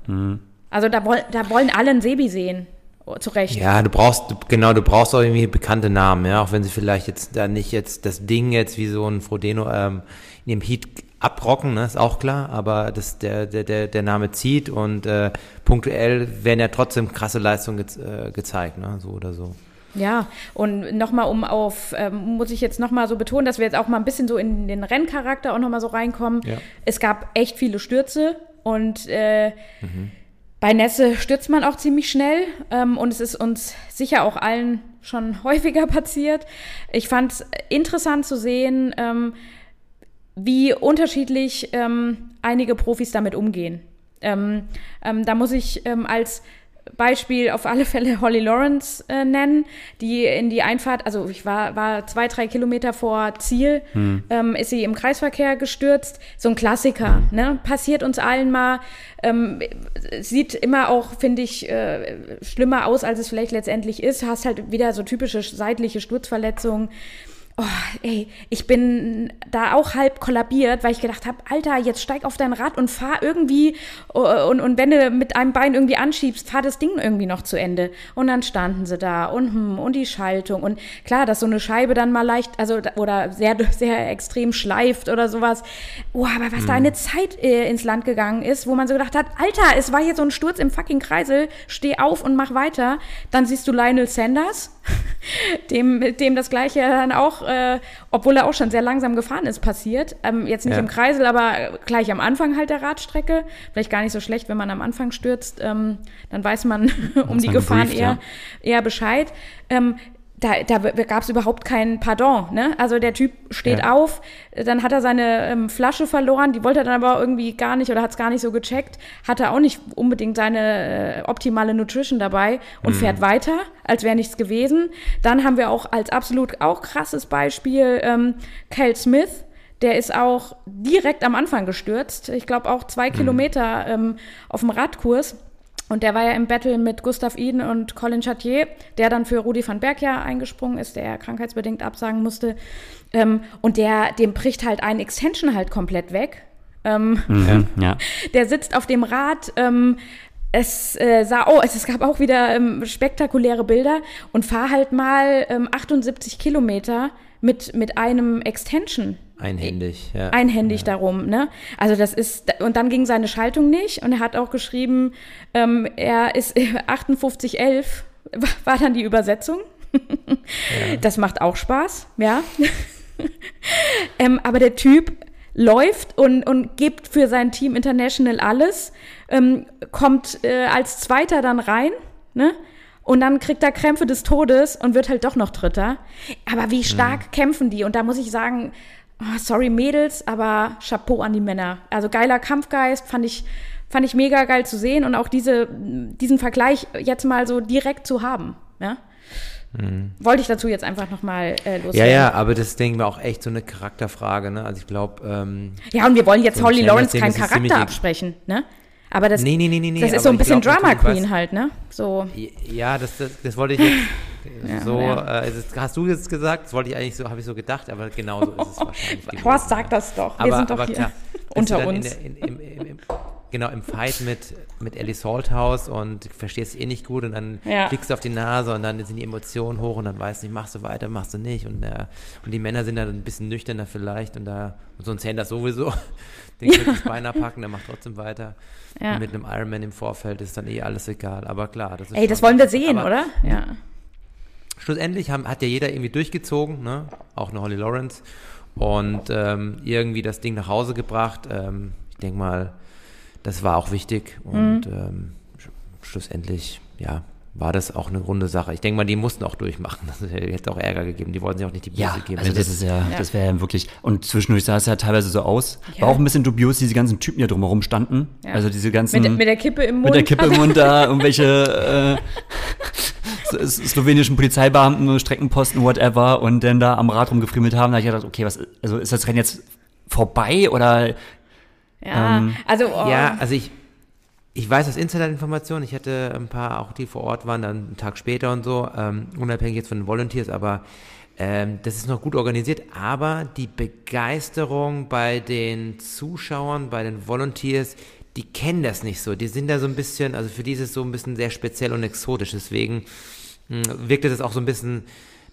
Also da, woll, da wollen alle einen Sebi sehen, oh, zu Recht. Ja, du brauchst, du- genau, du brauchst auch irgendwie bekannte Namen, ja, auch wenn sie vielleicht jetzt da nicht jetzt das Ding jetzt wie so ein Frodeno ähm, in dem Heat abrocken, ne, ist auch klar, aber das, der, der, der, der Name zieht und äh, punktuell werden ja trotzdem krasse Leistungen ge äh, gezeigt, ne, so oder so. Ja, und nochmal um auf, ähm, muss ich jetzt nochmal so betonen, dass wir jetzt auch mal ein bisschen so in den Renncharakter auch nochmal so reinkommen. Ja. Es gab echt viele Stürze und äh, bei Nässe stürzt man auch ziemlich schnell ähm, und es ist uns sicher auch allen schon <laughs> häufiger passiert. Ich fand es interessant zu sehen, ähm, wie unterschiedlich ähm, einige Profis damit umgehen. Ähm, ähm, da muss ich als Beispiel auf alle Fälle Holly Lawrence äh, nennen, die in die Einfahrt, also ich war, war zwei, drei Kilometer vor Ziel, ähm, ist sie im Kreisverkehr gestürzt. So ein Klassiker, ne? Passiert uns allen mal. Ähm, sieht immer auch, finde ich, äh, schlimmer aus, als es vielleicht letztendlich ist. Hast halt wieder so typische seitliche Sturzverletzungen. Oh, ey, ich bin da auch halb kollabiert, weil ich gedacht habe, Alter, jetzt steig auf dein Rad und fahr irgendwie und, und wenn du mit einem Bein irgendwie anschiebst, fahr das Ding irgendwie noch zu Ende. Und dann standen sie da und hm, und die Schaltung und klar, dass so eine Scheibe dann mal leicht, also oder sehr <laughs> sehr extrem schleift oder sowas. Oh, aber was da eine Zeit äh, ins Land gegangen ist, wo man so gedacht hat, Alter, es war hier so ein Sturz im fucking Kreisel, steh auf und mach weiter. Dann siehst du Lionel Sanders, <laughs> dem, dem das Gleiche dann auch, äh, obwohl er auch schon sehr langsam gefahren ist, passiert. Ähm, jetzt nicht Ja. im Kreisel, aber gleich am Anfang halt der Radstrecke. Vielleicht gar nicht so schlecht, wenn man am Anfang stürzt. Ähm, dann weiß man <laughs> um die Gefahren gebrieft, eher, ja. eher Bescheid. Ähm, da, da gab es überhaupt kein Pardon. Ne? Also der Typ steht Ja. auf, dann hat er seine ähm, Flasche verloren, die wollte er dann aber irgendwie gar nicht oder hat es gar nicht so gecheckt, hatte auch nicht unbedingt seine äh, optimale Nutrition dabei und fährt weiter, als wäre nichts gewesen. Dann haben wir auch als absolut auch krasses Beispiel ähm, Cal Smith. Der ist auch direkt am Anfang gestürzt. Ich glaube auch zwei Kilometer ähm, auf dem Radkurs. Und der war ja im Battle mit Gustav Iden und Colin Chatier, der dann für Rudi van Berg ja eingesprungen ist, der krankheitsbedingt absagen musste. Ähm, und der, dem bricht halt ein Extension halt komplett weg. Ähm, Mhm, <laughs> ja. der sitzt auf dem Rad. Ähm, es äh, sah, oh, es, es gab auch wieder ähm, spektakuläre Bilder und fahr halt mal ähm, 78 Kilometer mit, mit einem Extension Einhändig, ja. einhändig darum, ne? Also das ist und dann ging seine Schaltung nicht und er hat auch geschrieben, ähm, er ist <laughs> 5811 <laughs> war dann die Übersetzung. Das macht auch Spaß, ja. <laughs> ähm, aber der Typ läuft und, und gibt für sein Team International alles, ähm, kommt äh, als Zweiter dann rein, ne? Und dann kriegt er Krämpfe des Todes und wird halt doch noch Dritter. Aber wie stark kämpfen die? Und da muss ich sagen, oh, sorry Mädels, aber Chapeau an die Männer. Also geiler Kampfgeist, fand ich, fand ich mega geil zu sehen und auch diese, diesen Vergleich jetzt mal so direkt zu haben. Ja? Wollte ich dazu jetzt einfach nochmal äh, loswerden. Ja, ja, aber das denken wir auch echt so eine Charakterfrage, ne? Also ich glaube, ähm, Ja, und wir wollen jetzt Holly Lawrence keinen Charakter absprechen, ne? Aber das, Nee, nee, nee, das ist so ein bisschen glaub Drama Queen halt, ne? So. Ja, das, das, das wollte ich jetzt Ja, so, ja. Äh, das hast du jetzt gesagt, das wollte ich eigentlich so, habe ich so gedacht, aber genau so ist es wahrscheinlich. <laughs> Horst, ja. sag das doch. Wir aber, sind doch aber hier klar, <laughs> unter du uns. In in, im, genau, im Fight mit, mit Ellie Salthouse und verstehst eh nicht gut und dann Ja. fliegst du auf die Nase und dann sind die Emotionen hoch und dann weißt du nicht, machst du weiter, machst du nicht und, äh, und die Männer sind dann ein bisschen nüchterner vielleicht und da und so ein Sanders sowieso, <laughs> den könnte das Bein abpacken, der macht trotzdem weiter. Ja. Und mit einem Ironman im Vorfeld ist dann eh alles egal, aber klar. Das ist Ey, das schon- wollen wir sehen, aber oder? Ja. Schlussendlich haben, hat ja jeder irgendwie durchgezogen, ne? auch eine Holly Lawrence und ähm, irgendwie das Ding nach Hause gebracht. Ähm, ich denke mal, das war auch wichtig und Mhm. ähm, sch schlussendlich, ja, war das auch eine runde Sache. Ich denke mal, die mussten auch durchmachen. Das hätte auch Ärger gegeben. Die wollten sich auch nicht die Buße Ja, geben. also das ist ja, das wäre ja wirklich. Und zwischendurch sah es ja teilweise so aus. War auch ein bisschen dubios, diese ganzen Typen, da drumherum standen. Ja. Also diese ganzen. Mit, mit der Kippe im Mund. mit der Kippe im Mund da, <laughs> irgendwelche äh, slowenischen Polizeibeamten, Streckenposten, whatever, und dann da am Rad rumgefriemelt haben. Da hab ich gedacht, okay, was, also ist das Rennen jetzt vorbei oder ja, ähm, also oh, Ja, also ich, ich weiß aus Insider-Informationen, ich hatte ein paar, auch die vor Ort waren, dann einen Tag später und so, ähm, unabhängig jetzt von den Volunteers, aber ähm, das ist noch gut organisiert, aber die Begeisterung bei den Zuschauern, bei den Volunteers, die kennen das nicht so. Die sind da so ein bisschen, also für die ist es so ein bisschen sehr speziell und exotisch. Deswegen mh, wirkte das auch so ein bisschen,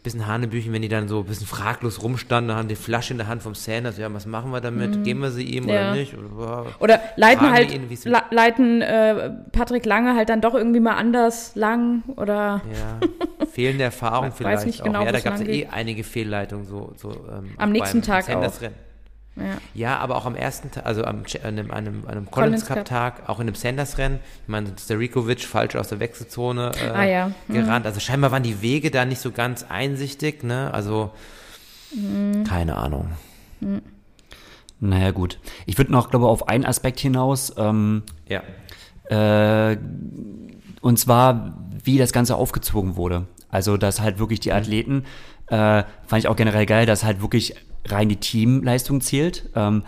bisschen Hanebüchen, wenn die dann so ein bisschen fraglos rumstanden, haben die Flasche in der Hand vom Sanders, ja, was machen wir damit? Geben wir sie ihm Mhm. Ja. oder nicht? Oder, Oder leiten halt, ihn, leiten äh, Patrick Lange halt dann doch irgendwie mal anders lang oder Ja, <laughs> fehlende Erfahrung Weiß vielleicht nicht auch. genau, ja, da gab es eh einige Fehlleitungen so, so ähm, Am auch nächsten Tag Sanders-Rennen. Ja. Ja, aber auch am ersten Tag, also am, an einem, an einem, an einem Collins Cup. Tag, auch in dem Sanders-Rennen. Ich meine, Starikovic falsch aus der Wechselzone äh, Ah, ja. Mhm. gerannt. Also scheinbar waren die Wege da nicht so ganz einsichtig, ne? Also Mhm. keine Ahnung. naja gut. Ich würde noch, glaube ich, auf einen Aspekt hinaus. Ähm, Ja. Äh, und zwar, wie das Ganze aufgezogen wurde. Also, dass halt wirklich die Athleten, äh, fand ich auch generell geil, dass halt wirklich rein die Teamleistung zählt. Ähm,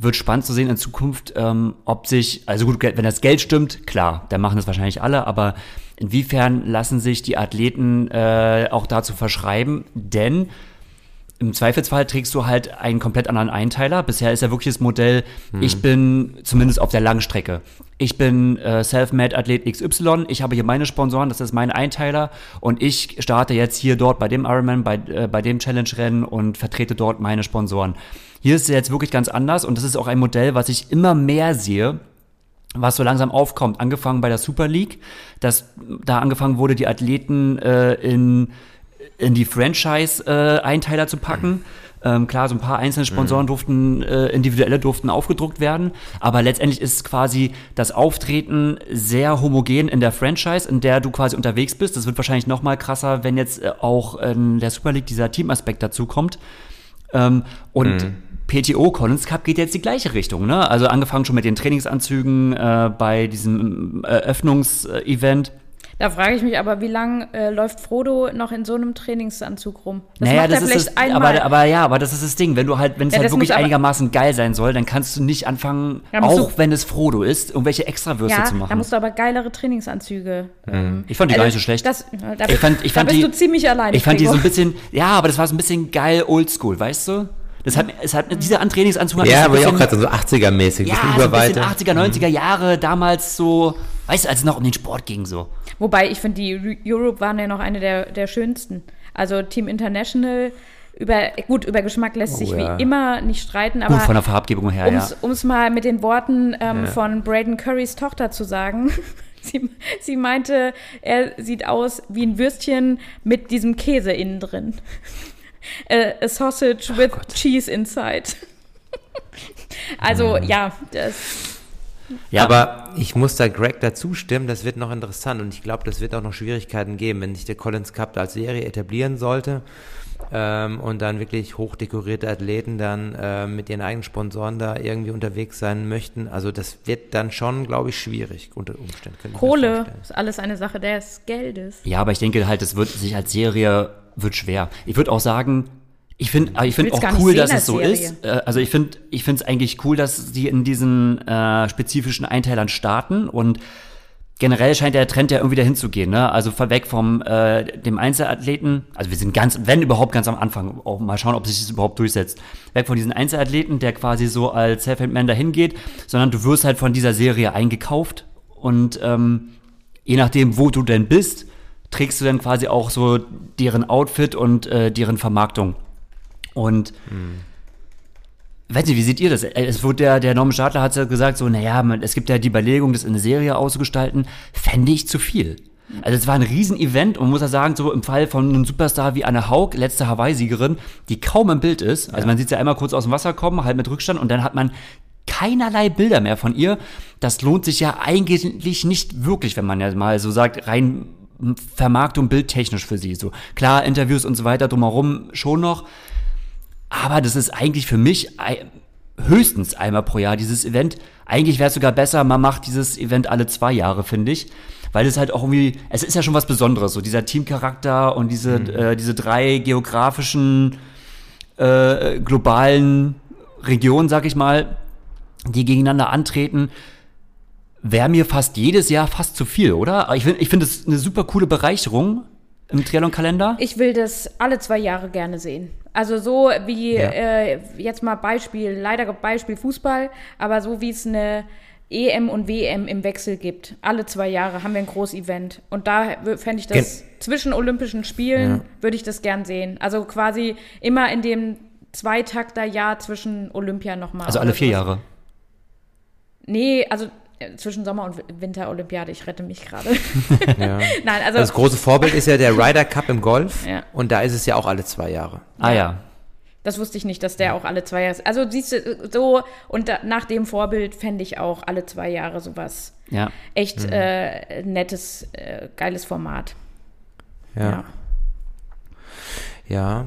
wird spannend zu sehen in Zukunft, ähm, ob sich, also gut, wenn das Geld stimmt, klar, dann machen das wahrscheinlich alle, aber inwiefern lassen sich die Athleten äh, auch dazu verschreiben? Denn im Zweifelsfall trägst du halt einen komplett anderen Einteiler. Bisher ist ja wirklich das Modell, ich bin zumindest auf der Langstrecke. Ich bin äh, Self-Made-Athlet XY, ich habe hier meine Sponsoren, das ist mein Einteiler und ich starte jetzt hier dort bei dem Ironman, bei, äh, bei dem Challenge-Rennen und vertrete dort meine Sponsoren. Hier ist es jetzt wirklich ganz anders und das ist auch ein Modell, was ich immer mehr sehe, was so langsam aufkommt. Angefangen bei der Super League, dass da angefangen wurde, die Athleten äh, in, in die Franchise-Einteiler zu packen. Ähm, klar, so ein paar einzelne Sponsoren durften, äh, individuelle durften aufgedruckt werden, aber letztendlich ist quasi das Auftreten sehr homogen in der Franchise, in der du quasi unterwegs bist. Das wird wahrscheinlich noch mal krasser, wenn jetzt äh, auch in der Super League dieser Teamaspekt dazu kommt. Ähm, und PTO Collins Cup geht jetzt die gleiche Richtung, ne? Also angefangen schon mit den Trainingsanzügen äh, bei diesem äh, Eröffnungsevent. Da frage ich mich aber, wie lange äh, läuft Frodo noch in so einem Trainingsanzug rum? Das naja, macht das er ist vielleicht das, einmal. aber, aber ja, aber das ist das Ding. Wenn du halt, wenn es Ja, halt wirklich einigermaßen geil sein soll, dann kannst du nicht anfangen, Ja, auch du- wenn es Frodo ist, irgendwelche Extrawürste ja, zu da machen. musst du aber geilere Trainingsanzüge. ähm, Ich fand die gar nicht so schlecht. Das, ja, da, Ich fand- ich fand da bist die- du ziemlich alleine. Ich fand die so ein bisschen, ja, aber das war so ein bisschen geil oldschool, weißt du? Das hat, es hat, dieser Trainingsanzug hat Ja, aber ich auch gerade so 80er-mäßig, ja, so ein bisschen Überweite. 80er, 90er Jahre, damals so, weißt du, als es noch um den Sport ging so. Wobei, ich finde, die Europe waren ja noch eine der, der schönsten. Also Team International, über, gut, über Geschmack lässt Oh, sich ja. wie immer nicht streiten, aber Gut, von der Farbgebung her, ja. um es mal mit den Worten ähm, Ja. von Braden Currys Tochter zu sagen. <laughs> sie, sie meinte, er sieht aus wie ein Würstchen mit diesem Käse innen drin. <laughs> Äh, a sausage with cheese inside. <laughs> also, ja, das, ja. Aber ich muss da Greg dazu stimmen, das wird noch interessant und ich glaube, das wird auch noch Schwierigkeiten geben, wenn sich der Collins Cup da als Serie etablieren sollte ähm, und dann wirklich hochdekorierte Athleten dann ähm, mit ihren eigenen Sponsoren da irgendwie unterwegs sein möchten. Also das wird dann schon, glaube ich, schwierig unter Umständen. Kohle ist alles eine Sache des Geldes. Ja, aber ich denke halt, es wird sich als Serie wird schwer. Ich würde auch sagen, ich finde, ich will's auch cool, sehen dass es so Serie. ist. Äh, Also ich finde, ich finde es eigentlich cool, dass die in diesen äh, spezifischen Einteilern starten und generell scheint der Trend ja irgendwie dahin zu gehen, ne? Also weg vom äh, dem Einzelathleten, also wir sind ganz, wenn überhaupt ganz am Anfang, auch mal schauen, ob sich das überhaupt durchsetzt. Weg von diesen Einzelathleten, der quasi so als Self-Made-Man dahin geht, sondern du wirst halt von dieser Serie eingekauft und ähm, je nachdem, wo du denn bist, trägst du dann quasi auch so deren Outfit und äh, deren Vermarktung. Und weiß nicht, wie seht ihr das? Äh, Es wurde der, der Norman Stadler hat ja gesagt, so, naja, man, es gibt ja die Überlegung, das in eine Serie auszugestalten, fände ich zu viel. Also es war ein Riesen-Event und man muss ja sagen, so im Fall von einem Superstar wie Anne Haug, letzte Hawaii-Siegerin, die kaum im Bild ist. Also man sieht sie einmal kurz aus dem Wasser kommen, halt mit Rückstand und dann hat man keinerlei Bilder mehr von ihr. Das lohnt sich ja eigentlich nicht wirklich, wenn man ja mal so sagt, rein Vermarktung bildtechnisch für sie. So klar, Interviews und so weiter drumherum schon noch. Aber das ist eigentlich für mich höchstens einmal pro Jahr dieses Event. Eigentlich wäre es sogar besser, man macht dieses Event alle zwei Jahre, finde ich. Weil es halt auch irgendwie, es ist ja schon was Besonderes, so dieser Teamcharakter und diese, mhm. äh, diese drei geografischen, äh, globalen Regionen, sag ich mal, die gegeneinander antreten wäre mir fast jedes Jahr fast zu viel, oder? Ich finde ich finde es eine super coole Bereicherung im Triathlon-Kalender. Ich will das alle zwei Jahre gerne sehen. Also so wie ja. äh, jetzt mal Beispiel, leider Beispiel Fußball, aber so wie es eine EM und WM im Wechsel gibt. Alle zwei Jahre haben wir ein Großevent. Und da fände ich das Gen zwischen Olympischen Spielen, ja. würde ich das gern sehen. Also quasi immer in dem Zweitakter-Jahr zwischen Olympia nochmal. Also alle vier Jahre. Nee, also zwischen Sommer- und Winterolympiade, ich rette mich gerade. <laughs> ja. <laughs> Nein, also das große Vorbild ist ja der Ryder Cup im Golf ja. und da ist es ja auch alle zwei Jahre. Ah ja. Das wusste ich nicht, dass der auch alle zwei Jahre. Also siehst du, so und da, nach dem Vorbild fände ich auch alle zwei Jahre sowas. Ja. Echt mhm. äh, nettes, äh, geiles Format. Ja. ja. Ja,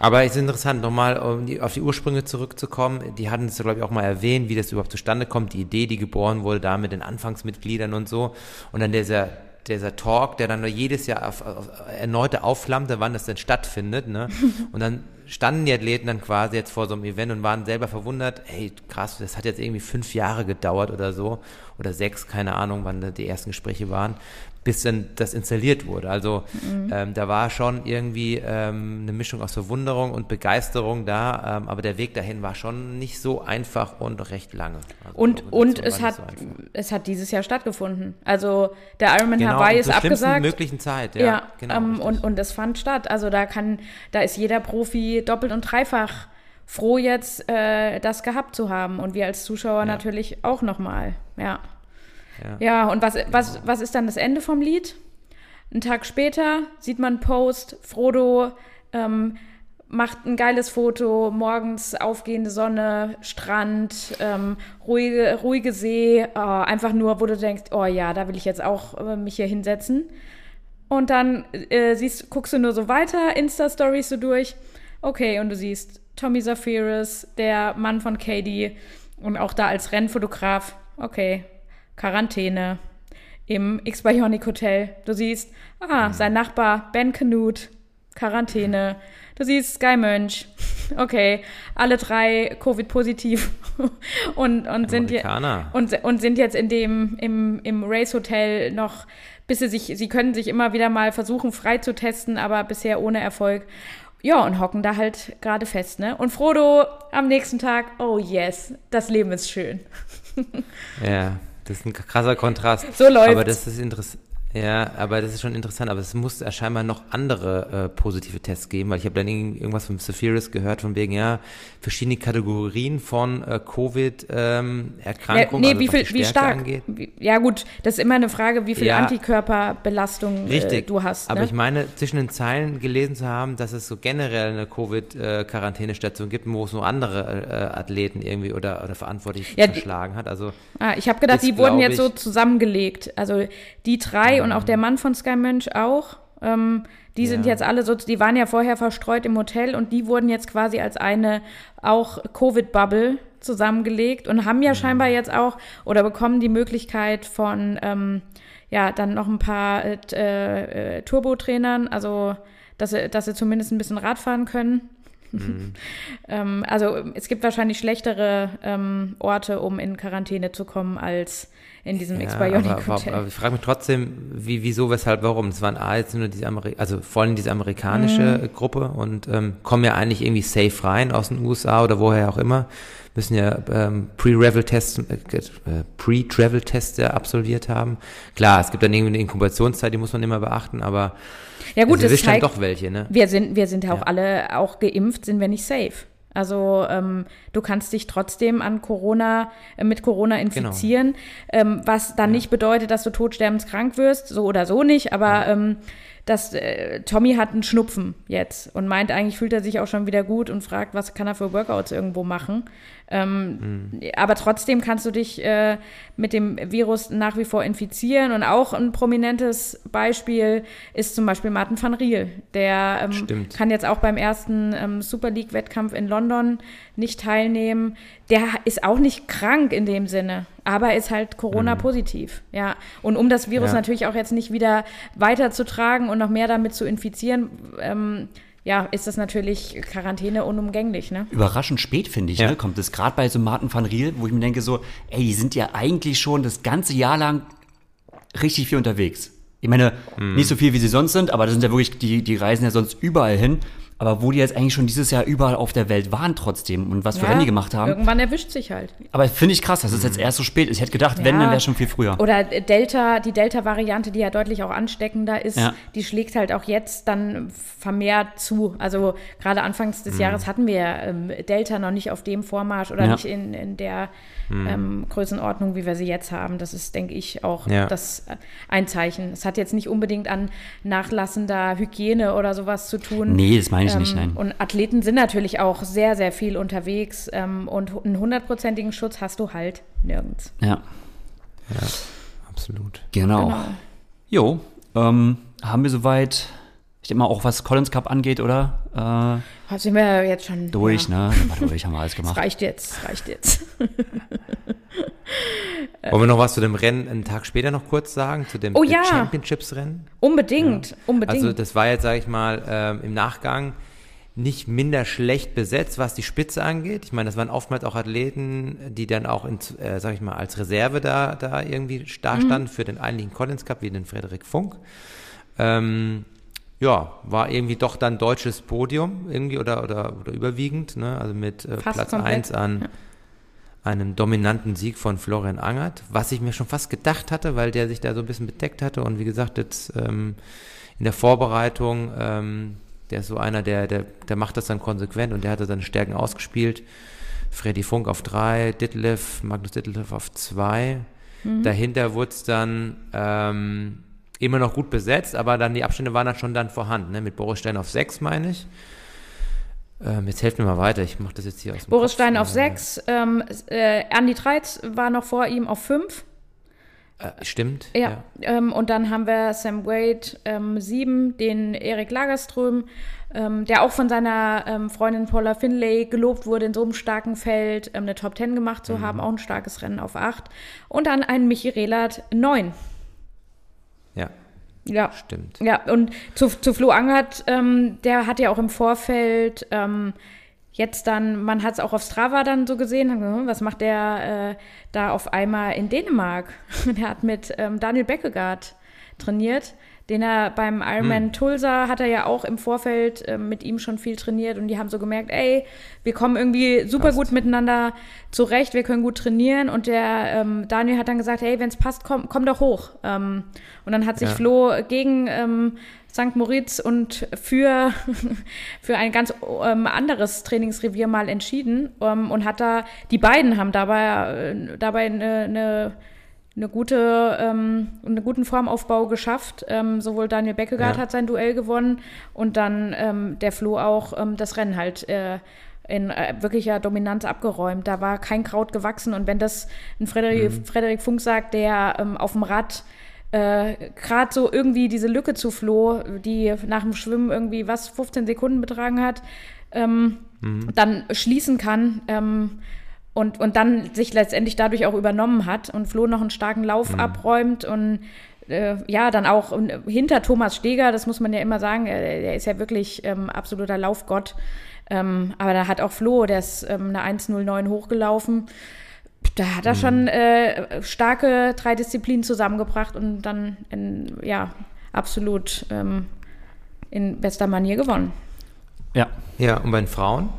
aber es ist interessant, nochmal um die, auf die Ursprünge zurückzukommen. Die hatten es, glaube ich, auch mal erwähnt, wie das überhaupt zustande kommt, die Idee, die geboren wurde, da mit den Anfangsmitgliedern und so. Und dann dieser, dieser Talk, der dann jedes Jahr auf, auf, erneute aufflammte, wann das denn stattfindet. Ne? <laughs> Und dann standen die Athleten dann quasi jetzt vor so einem Event und waren selber verwundert, hey, krass, das hat jetzt irgendwie fünf Jahre gedauert oder so, oder sechs, keine Ahnung, wann die ersten Gespräche waren, bis dann das installiert wurde. Also mhm. ähm, da war schon irgendwie ähm, eine Mischung aus Verwunderung und Begeisterung da, ähm, aber der Weg dahin war schon nicht so einfach und recht lange. Also und und es hat so es hat dieses Jahr stattgefunden. Also der Ironman genau, Hawaii ist abgesagt. möglichen Zeit, ja. ja genau, ähm, und und es fand statt. Also da kann da ist jeder Profi doppelt und dreifach froh jetzt äh, das gehabt zu haben und wir als Zuschauer ja. natürlich auch noch mal. Ja. Ja, ja und was, was, was ist dann das Ende vom Lied? Ein Tag später sieht man einen Post, Frodo ähm, macht ein geiles Foto, morgens aufgehende Sonne, Strand, ähm, ruhige, ruhige See, oh, einfach nur, wo du denkst, oh ja, da will ich jetzt auch äh, mich hier hinsetzen. Und dann äh, siehst, guckst du nur so weiter, Insta-Stories so durch. Okay, und du siehst Tommy Zafiris, der Mann von Katie und auch da als Rennfotograf. Okay, Quarantäne im X-Bionic Hotel. Du siehst, ah, mhm. sein Nachbar Ben Canute, Quarantäne. Du siehst Sky Mönch. <laughs> Okay, alle drei Covid-positiv <laughs> und, und, sind und, und sind jetzt in dem, im, im Race-Hotel noch, bis sie sich, sie können sich immer wieder mal versuchen, frei zu testen, aber bisher ohne Erfolg. Ja, und hocken da halt gerade fest, ne? Und Frodo am nächsten Tag, oh yes, das Leben ist schön. <laughs> ja, das ist ein krasser Kontrast. So läuft Aber das ist interessant. Ja, aber das ist schon interessant. Aber es muss scheinbar noch andere äh, positive Tests geben, weil ich habe dann irgendwas von Sephiris gehört, von wegen, ja, verschiedene Kategorien von äh, Covid-Erkrankungen. Ähm, nee, also wie, viel, wie stark? Angeht. Ja, gut, das ist immer eine Frage, wie viel ja, Antikörperbelastung äh, du hast. Ne? Aber ich meine, zwischen den Zeilen gelesen zu haben, dass es so generell eine Covid-Quarantänestation gibt, wo es nur andere äh, Athleten irgendwie oder, oder verantwortlich ja, verschlagen hat. Also, ah, ich habe gedacht, die wurden jetzt so zusammengelegt. Also die drei und auch der Mann von Sky Mönch auch. Ähm, die sind ja. jetzt alle so, die waren ja vorher verstreut im Hotel und die wurden jetzt quasi als eine auch Covid-Bubble zusammengelegt und haben ja, ja, scheinbar jetzt auch oder bekommen die Möglichkeit von ähm, ja dann noch ein paar äh, äh, Turbo-Trainern, also dass sie, dass sie zumindest ein bisschen Rad fahren können. Mhm. <laughs> ähm, also es gibt wahrscheinlich schlechtere ähm, Orte, um in Quarantäne zu kommen, als in diesem ja, Hotel. Aber, ich frage mich trotzdem, wie, wieso, weshalb, warum. Es waren A, jetzt nur diese Ameri also vor allem diese amerikanische mhm. Gruppe und ähm, kommen ja eigentlich irgendwie safe rein aus den USA oder woher auch immer. Müssen ja ähm, Pre-Travel-Tests äh, äh, Pre-Travel-Tests absolviert haben. Klar, es gibt dann irgendwie eine Inkubationszeit, die muss man immer beachten, aber ja gut, also, es zeigt, doch welche, ne? Wir sind, wir sind ja auch alle, auch geimpft, sind wir nicht safe. Also ähm, du kannst dich trotzdem an Corona äh, mit Corona genau. infizieren, genau. ähm, was dann ja. nicht bedeutet, dass du todsterbenskrank wirst, so oder so nicht, aber ja. ähm, dass äh, Tommy hat einen Schnupfen jetzt und meint, eigentlich fühlt er sich auch schon wieder gut und fragt, was kann er für Workouts irgendwo machen. Ähm, mhm. Aber trotzdem kannst du dich äh, mit dem Virus nach wie vor infizieren. Und auch ein prominentes Beispiel ist zum Beispiel Martin van Riel. Der ähm, kann jetzt auch beim ersten ähm, Super League-Wettkampf in London nicht teilnehmen. Der ist auch nicht krank in dem Sinne, aber ist halt Corona-positiv. Mhm. Ja. Und um das Virus ja. natürlich auch jetzt nicht wieder weiterzutragen und noch mehr damit zu infizieren, ähm, ja, ist das natürlich Quarantäne unumgänglich, ne? Überraschend spät, finde ich, ja. ne? Kommt es gerade bei so Martin van Riel, wo ich mir denke so, ey, die sind ja eigentlich schon das ganze Jahr lang richtig viel unterwegs. Ich meine, mhm. nicht so viel, wie sie sonst sind, aber das sind ja wirklich, die, die reisen ja sonst überall hin aber wo die jetzt eigentlich schon dieses Jahr überall auf der Welt waren trotzdem und was für ja, Rennen die gemacht haben. Irgendwann erwischt sich halt. Aber finde ich krass, dass es jetzt erst so spät ist. Ich hätte gedacht, ja. wenn, dann wäre schon viel früher. Oder Delta, die Delta-Variante, die ja deutlich auch ansteckender ist, ja. die schlägt halt auch jetzt dann vermehrt zu. Also gerade anfangs des mhm. Jahres hatten wir ähm, Delta noch nicht auf dem Vormarsch oder nicht in, in der mhm. ähm, Größenordnung, wie wir sie jetzt haben. Das ist, denke ich, auch das äh, ein Zeichen. Es hat jetzt nicht unbedingt an nachlassender Hygiene oder sowas zu tun. Nee, das meine ich ich nicht, nein. Und Athleten sind natürlich auch sehr, sehr viel unterwegs ähm, und einen hundertprozentigen Schutz hast du halt nirgends. Ja. Ja, absolut. Genau. genau. Jo, ähm, haben wir soweit, ich mal auch was Collins Cup angeht, oder? Äh, sind wir jetzt schon durch, ja. ne? Wir durch, haben wir alles gemacht. Das reicht jetzt, reicht jetzt. <laughs> Wollen wir noch was zu dem Rennen einen Tag später noch kurz sagen, zu dem oh, ja. Championships-Rennen? Unbedingt, ja. unbedingt. Also das war jetzt, sage ich mal, ähm, im Nachgang nicht minder schlecht besetzt, was die Spitze angeht. Ich meine, das waren oftmals auch Athleten, die dann auch, in, äh, sag ich mal, als Reserve da, da irgendwie dastanden mhm. für den eigentlichen Collins Cup, wie den Frederik Funk. Ähm, ja, war irgendwie doch dann deutsches Podium irgendwie oder, oder, oder überwiegend, ne? also mit äh, Platz 1 an ja. einem dominanten Sieg von Florian Angert, was ich mir schon fast gedacht hatte, weil der sich da so ein bisschen bedeckt hatte und wie gesagt, jetzt ähm, in der Vorbereitung ähm, der ist so einer, der, der, der macht das dann konsequent und der hatte seine Stärken ausgespielt. Freddy Funk auf drei, Ditlev, Magnus Ditlev auf zwei. Mhm. Dahinter wurde es dann ähm, immer noch gut besetzt, aber dann die Abstände waren dann schon dann vorhanden. Ne? Mit Boris Stein auf sechs, meine ich. Ähm, jetzt helft mir mal weiter, ich mache das jetzt hier aus dem Boris Kopf. Stein auf sechs, ähm, äh, Andi Treitz war noch vor ihm auf fünf. Äh, stimmt. Ja. ja. Ähm, und dann haben wir Sam Wade ähm, sieben, den Erik Lagerström, ähm, der auch von seiner ähm, Freundin Paula Finlay gelobt wurde, in so einem starken Feld ähm, eine Top Ten gemacht zu mhm. haben, auch ein starkes Rennen auf acht. Und dann einen Michi Rehlert neun. Ja. Ja. Stimmt. Ja, und zu, zu Flo Angert, ähm, der hat ja auch im Vorfeld jetzt dann, man hat es auch auf Strava dann so gesehen, hm, was macht der äh, da auf einmal in Dänemark? <laughs> der hat mit ähm, Daniel Beckegaard trainiert den er beim Ironman hm. Tulsa hat er ja auch im Vorfeld äh, mit ihm schon viel trainiert und die haben so gemerkt, ey, wir kommen irgendwie super passt. gut miteinander zurecht, wir können gut trainieren und der ähm, Daniel hat dann gesagt, hey, wenn es passt, komm, komm doch hoch. Ähm, und dann hat sich ja. Flo gegen ähm, St. Moritz und für, <laughs> für ein ganz ähm, anderes Trainingsrevier mal entschieden ähm, und hat da, die beiden haben dabei, äh, dabei eine, eine eine gute, ähm, einen guten Formaufbau geschafft. Ähm, sowohl Daniel Beckegaard ja. hat sein Duell gewonnen und dann ähm, der Flo auch ähm, das Rennen halt äh, in äh, wirklicher Dominanz abgeräumt. Da war kein Kraut gewachsen und wenn das ein Frederik, mhm. Frederik Funk sagt, der ähm, auf dem Rad äh, gerade so irgendwie diese Lücke zu Flo, die nach dem Schwimmen irgendwie was 15 Sekunden betragen hat, ähm, mhm. dann schließen kann und, und dann sich letztendlich dadurch auch übernommen hat und Flo noch einen starken Lauf mhm. abräumt und äh, ja, dann auch hinter Thomas Steger, das muss man ja immer sagen, er, er ist ja wirklich ähm, absoluter Laufgott. Ähm, aber da hat auch Flo, der ist ähm, eine 1.09 hochgelaufen. Da hat er mhm. schon äh, starke drei Disziplinen zusammengebracht und dann in, ja, absolut ähm, in bester Manier gewonnen. Ja. Ja, und bei den Frauen?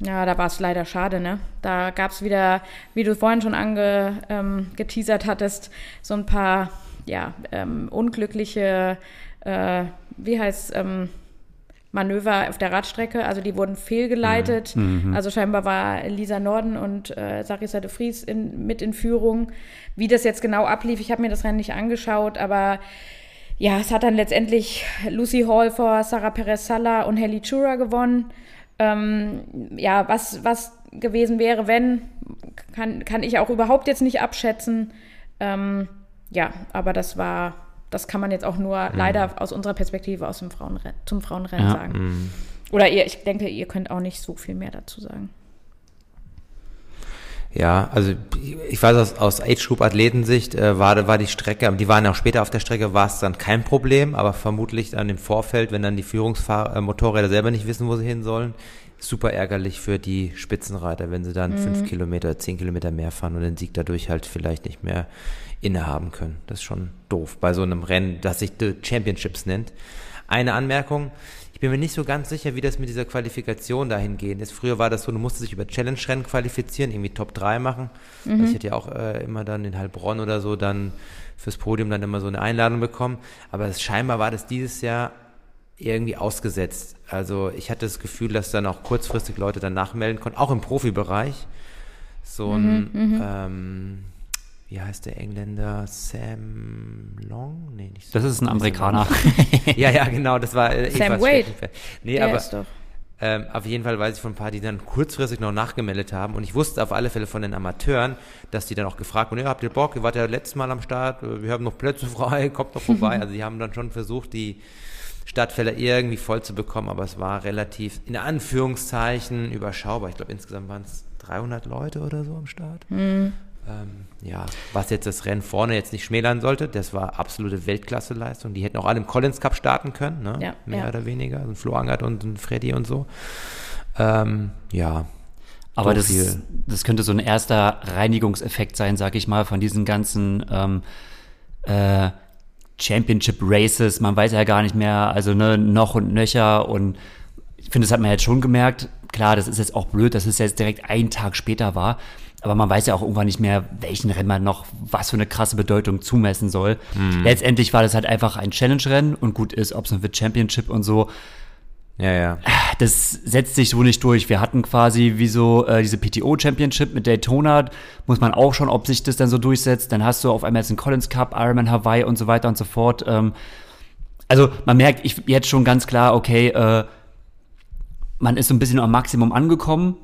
Ja, da war es leider schade, ne? Da gab es wieder, wie du vorhin schon angeteasert ähm, hattest, so ein paar, ja, ähm, unglückliche, äh, wie heißt ähm, Manöver auf der Radstrecke. Also die wurden fehlgeleitet. Mhm. mhm. Also scheinbar war Lisa Norden und äh, Sarissa de Vries in, mit in Führung. Wie das jetzt genau ablief, ich habe mir das Rennen nicht angeschaut, aber ja, es hat dann letztendlich Lucy Hall vor Sarah Perez Sala und Helly Chura gewonnen. Ähm, ja, was, was gewesen wäre, wenn, kann, kann ich auch überhaupt jetzt nicht abschätzen. Ähm, ja, aber das war, das kann man jetzt auch nur mhm. leider aus unserer Perspektive aus dem Frauenren zum Frauenrennen ja. sagen. Mhm. Oder ihr, ich denke, ihr könnt auch nicht so viel mehr dazu sagen. Ja, also ich weiß aus, aus Age-Group-Athletensicht äh, war, war die Strecke, die waren auch später auf der Strecke, war es dann kein Problem, aber vermutlich dann im Vorfeld, wenn dann die Führungsmotorräder äh, selber nicht wissen, wo sie hin sollen, super ärgerlich für die Spitzenreiter, wenn sie dann mhm. fünf Kilometer, zehn Kilometer mehr fahren und den Sieg dadurch halt vielleicht nicht mehr innehaben können. Das ist schon doof bei so einem Rennen, das sich The Championships nennt. Eine Anmerkung, ich bin mir nicht so ganz sicher, wie das mit dieser Qualifikation dahin gehen ist. Früher war das so, du musstest dich über Challenge-Rennen qualifizieren, irgendwie Top 3 machen. Mhm. Also ich hätte ja auch äh, immer dann in Heilbronn oder so dann fürs Podium dann immer so eine Einladung bekommen. Aber das, scheinbar war das dieses Jahr irgendwie ausgesetzt. Also ich hatte das Gefühl, dass dann auch kurzfristig Leute dann nachmelden konnten, auch im Profibereich. So ein, mhm, mhm. ähm, wie heißt der Engländer? Sam Long? Nee, nicht so. Das ist ein Amerikaner. <laughs> ja, ja, genau, das war äh, Sam Wade. Nee, der aber ist doch. Ähm, auf jeden Fall weiß ich von ein paar, die dann kurzfristig noch nachgemeldet haben. Und ich wusste auf alle Fälle von den Amateuren, dass die dann auch gefragt wurden, ja, habt ihr Bock, ihr wart ja letztes Mal am Start, wir haben noch Plätze frei, <laughs> kommt doch vorbei. <laughs> also die haben dann schon versucht, die Stadtfelder irgendwie voll zu bekommen, aber es war relativ, in Anführungszeichen, überschaubar. Ich glaube, insgesamt waren es 300 Leute oder so am Start. Mhm. Ähm, ja, was jetzt das Rennen vorne jetzt nicht schmälern sollte, das war absolute Weltklasseleistung. Die hätten auch alle im Collins Cup starten können, ne? ja, mehr ja. oder weniger. Ein Flo Angert und ein Freddy und so. Ähm, ja. Aber das, das könnte so ein erster Reinigungseffekt sein, sag ich mal, von diesen ganzen ähm, äh, Championship Races. Man weiß ja gar nicht mehr, also ne, noch und nöcher. Und ich finde, das hat man jetzt schon gemerkt. Klar, das ist jetzt auch blöd, dass es jetzt direkt einen Tag später war. Aber man weiß ja auch irgendwann nicht mehr, welchen Rennen man noch was für eine krasse Bedeutung zumessen soll. Mhm. Letztendlich war das halt einfach ein Challenge-Rennen und gut ist, ob es wird Championship und so. Ja, ja. Das setzt sich so nicht durch. Wir hatten quasi wie so äh, diese PTO Championship mit Daytona. Muss man auch schon, ob sich das dann so durchsetzt. Dann hast du auf einmal jetzt einen Collins Cup, Ironman Hawaii und so weiter und so fort. Ähm, also man merkt ich, jetzt schon ganz klar, okay, äh, man ist so ein bisschen am Maximum angekommen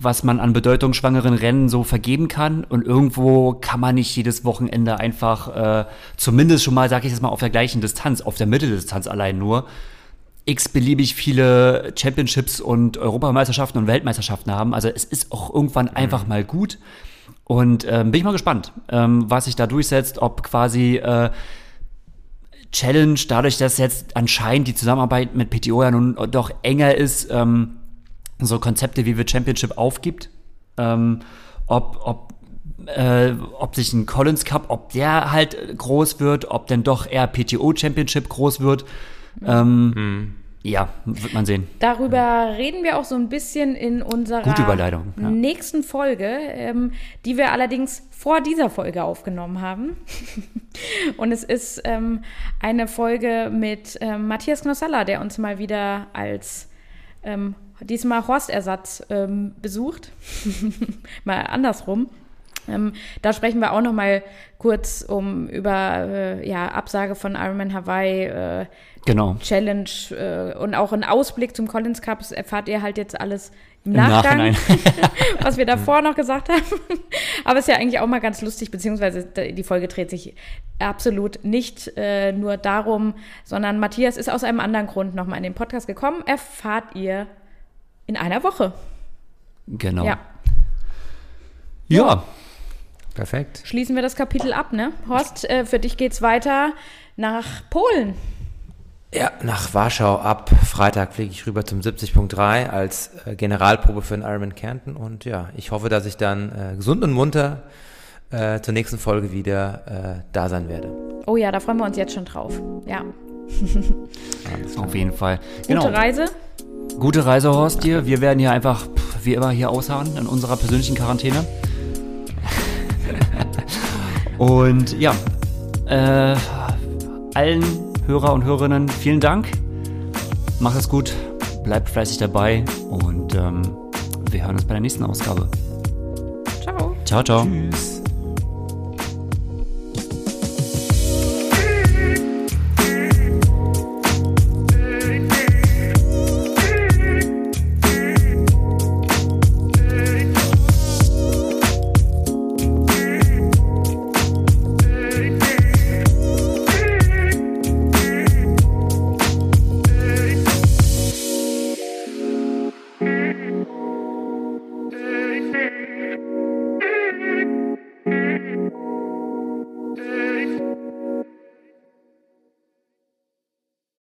was man an bedeutungsschwangeren Rennen so vergeben kann. Und irgendwo kann man nicht jedes Wochenende einfach, äh, zumindest schon mal, sag ich jetzt mal, auf der gleichen Distanz, auf der Mitteldistanz allein nur, x-beliebig viele Championships und Europameisterschaften und Weltmeisterschaften haben. Also es ist auch irgendwann mhm. einfach mal gut. Und ähm, bin ich mal gespannt, ähm, was sich da durchsetzt, ob quasi äh, Challenge, dadurch, dass jetzt anscheinend die Zusammenarbeit mit PTO ja nun doch enger ist, ähm, so Konzepte wie The Championship aufgibt. Ähm, ob, ob, äh, ob sich ein Collins Cup, ob der halt groß wird, ob denn doch eher PTO Championship groß wird. Ähm, hm. Ja, wird man sehen. Darüber reden wir auch so ein bisschen in unserer ja. nächsten Folge, ähm, die wir allerdings vor dieser Folge aufgenommen haben. <laughs> Und es ist ähm, eine Folge mit ähm, Matthias Knossalla, der uns mal wieder als ähm, diesmal Horstersatz ähm, besucht. <laughs> mal andersrum. Ähm, da sprechen wir auch noch mal kurz um über äh, ja, Absage von Ironman Hawaii, äh, genau. Challenge äh, und auch einen Ausblick zum Collins Cup. Das erfahrt ihr halt jetzt alles im, Im Nachgang, <laughs> was wir <laughs> davor noch gesagt haben. Aber es ist ja eigentlich auch mal ganz lustig, beziehungsweise die Folge dreht sich absolut nicht äh, nur darum, sondern Matthias ist aus einem anderen Grund nochmal in den Podcast gekommen. Erfahrt ihr in einer Woche. Genau. Ja. Ja. ja. Perfekt. Schließen wir das Kapitel ab, ne? Horst, äh, für dich geht's weiter nach Polen. Ja, nach Warschau ab Freitag fliege ich rüber zum 70.3 als äh, Generalprobe für den Ironman Kärnten und ja, ich hoffe, dass ich dann äh, gesund und munter äh, zur nächsten Folge wieder äh, da sein werde. Oh ja, da freuen wir uns jetzt schon drauf. Ja. <laughs> Auf jeden Fall. Gute genau. Reise. Gute Reise, Horst, dir. Wir werden hier einfach wie immer hier ausharren in unserer persönlichen Quarantäne. <laughs> und ja, äh, allen Hörer und Hörerinnen vielen Dank. Macht es gut, bleibt fleißig dabei und ähm, wir hören uns bei der nächsten Ausgabe. Ciao. Ciao, ciao. Tschüss.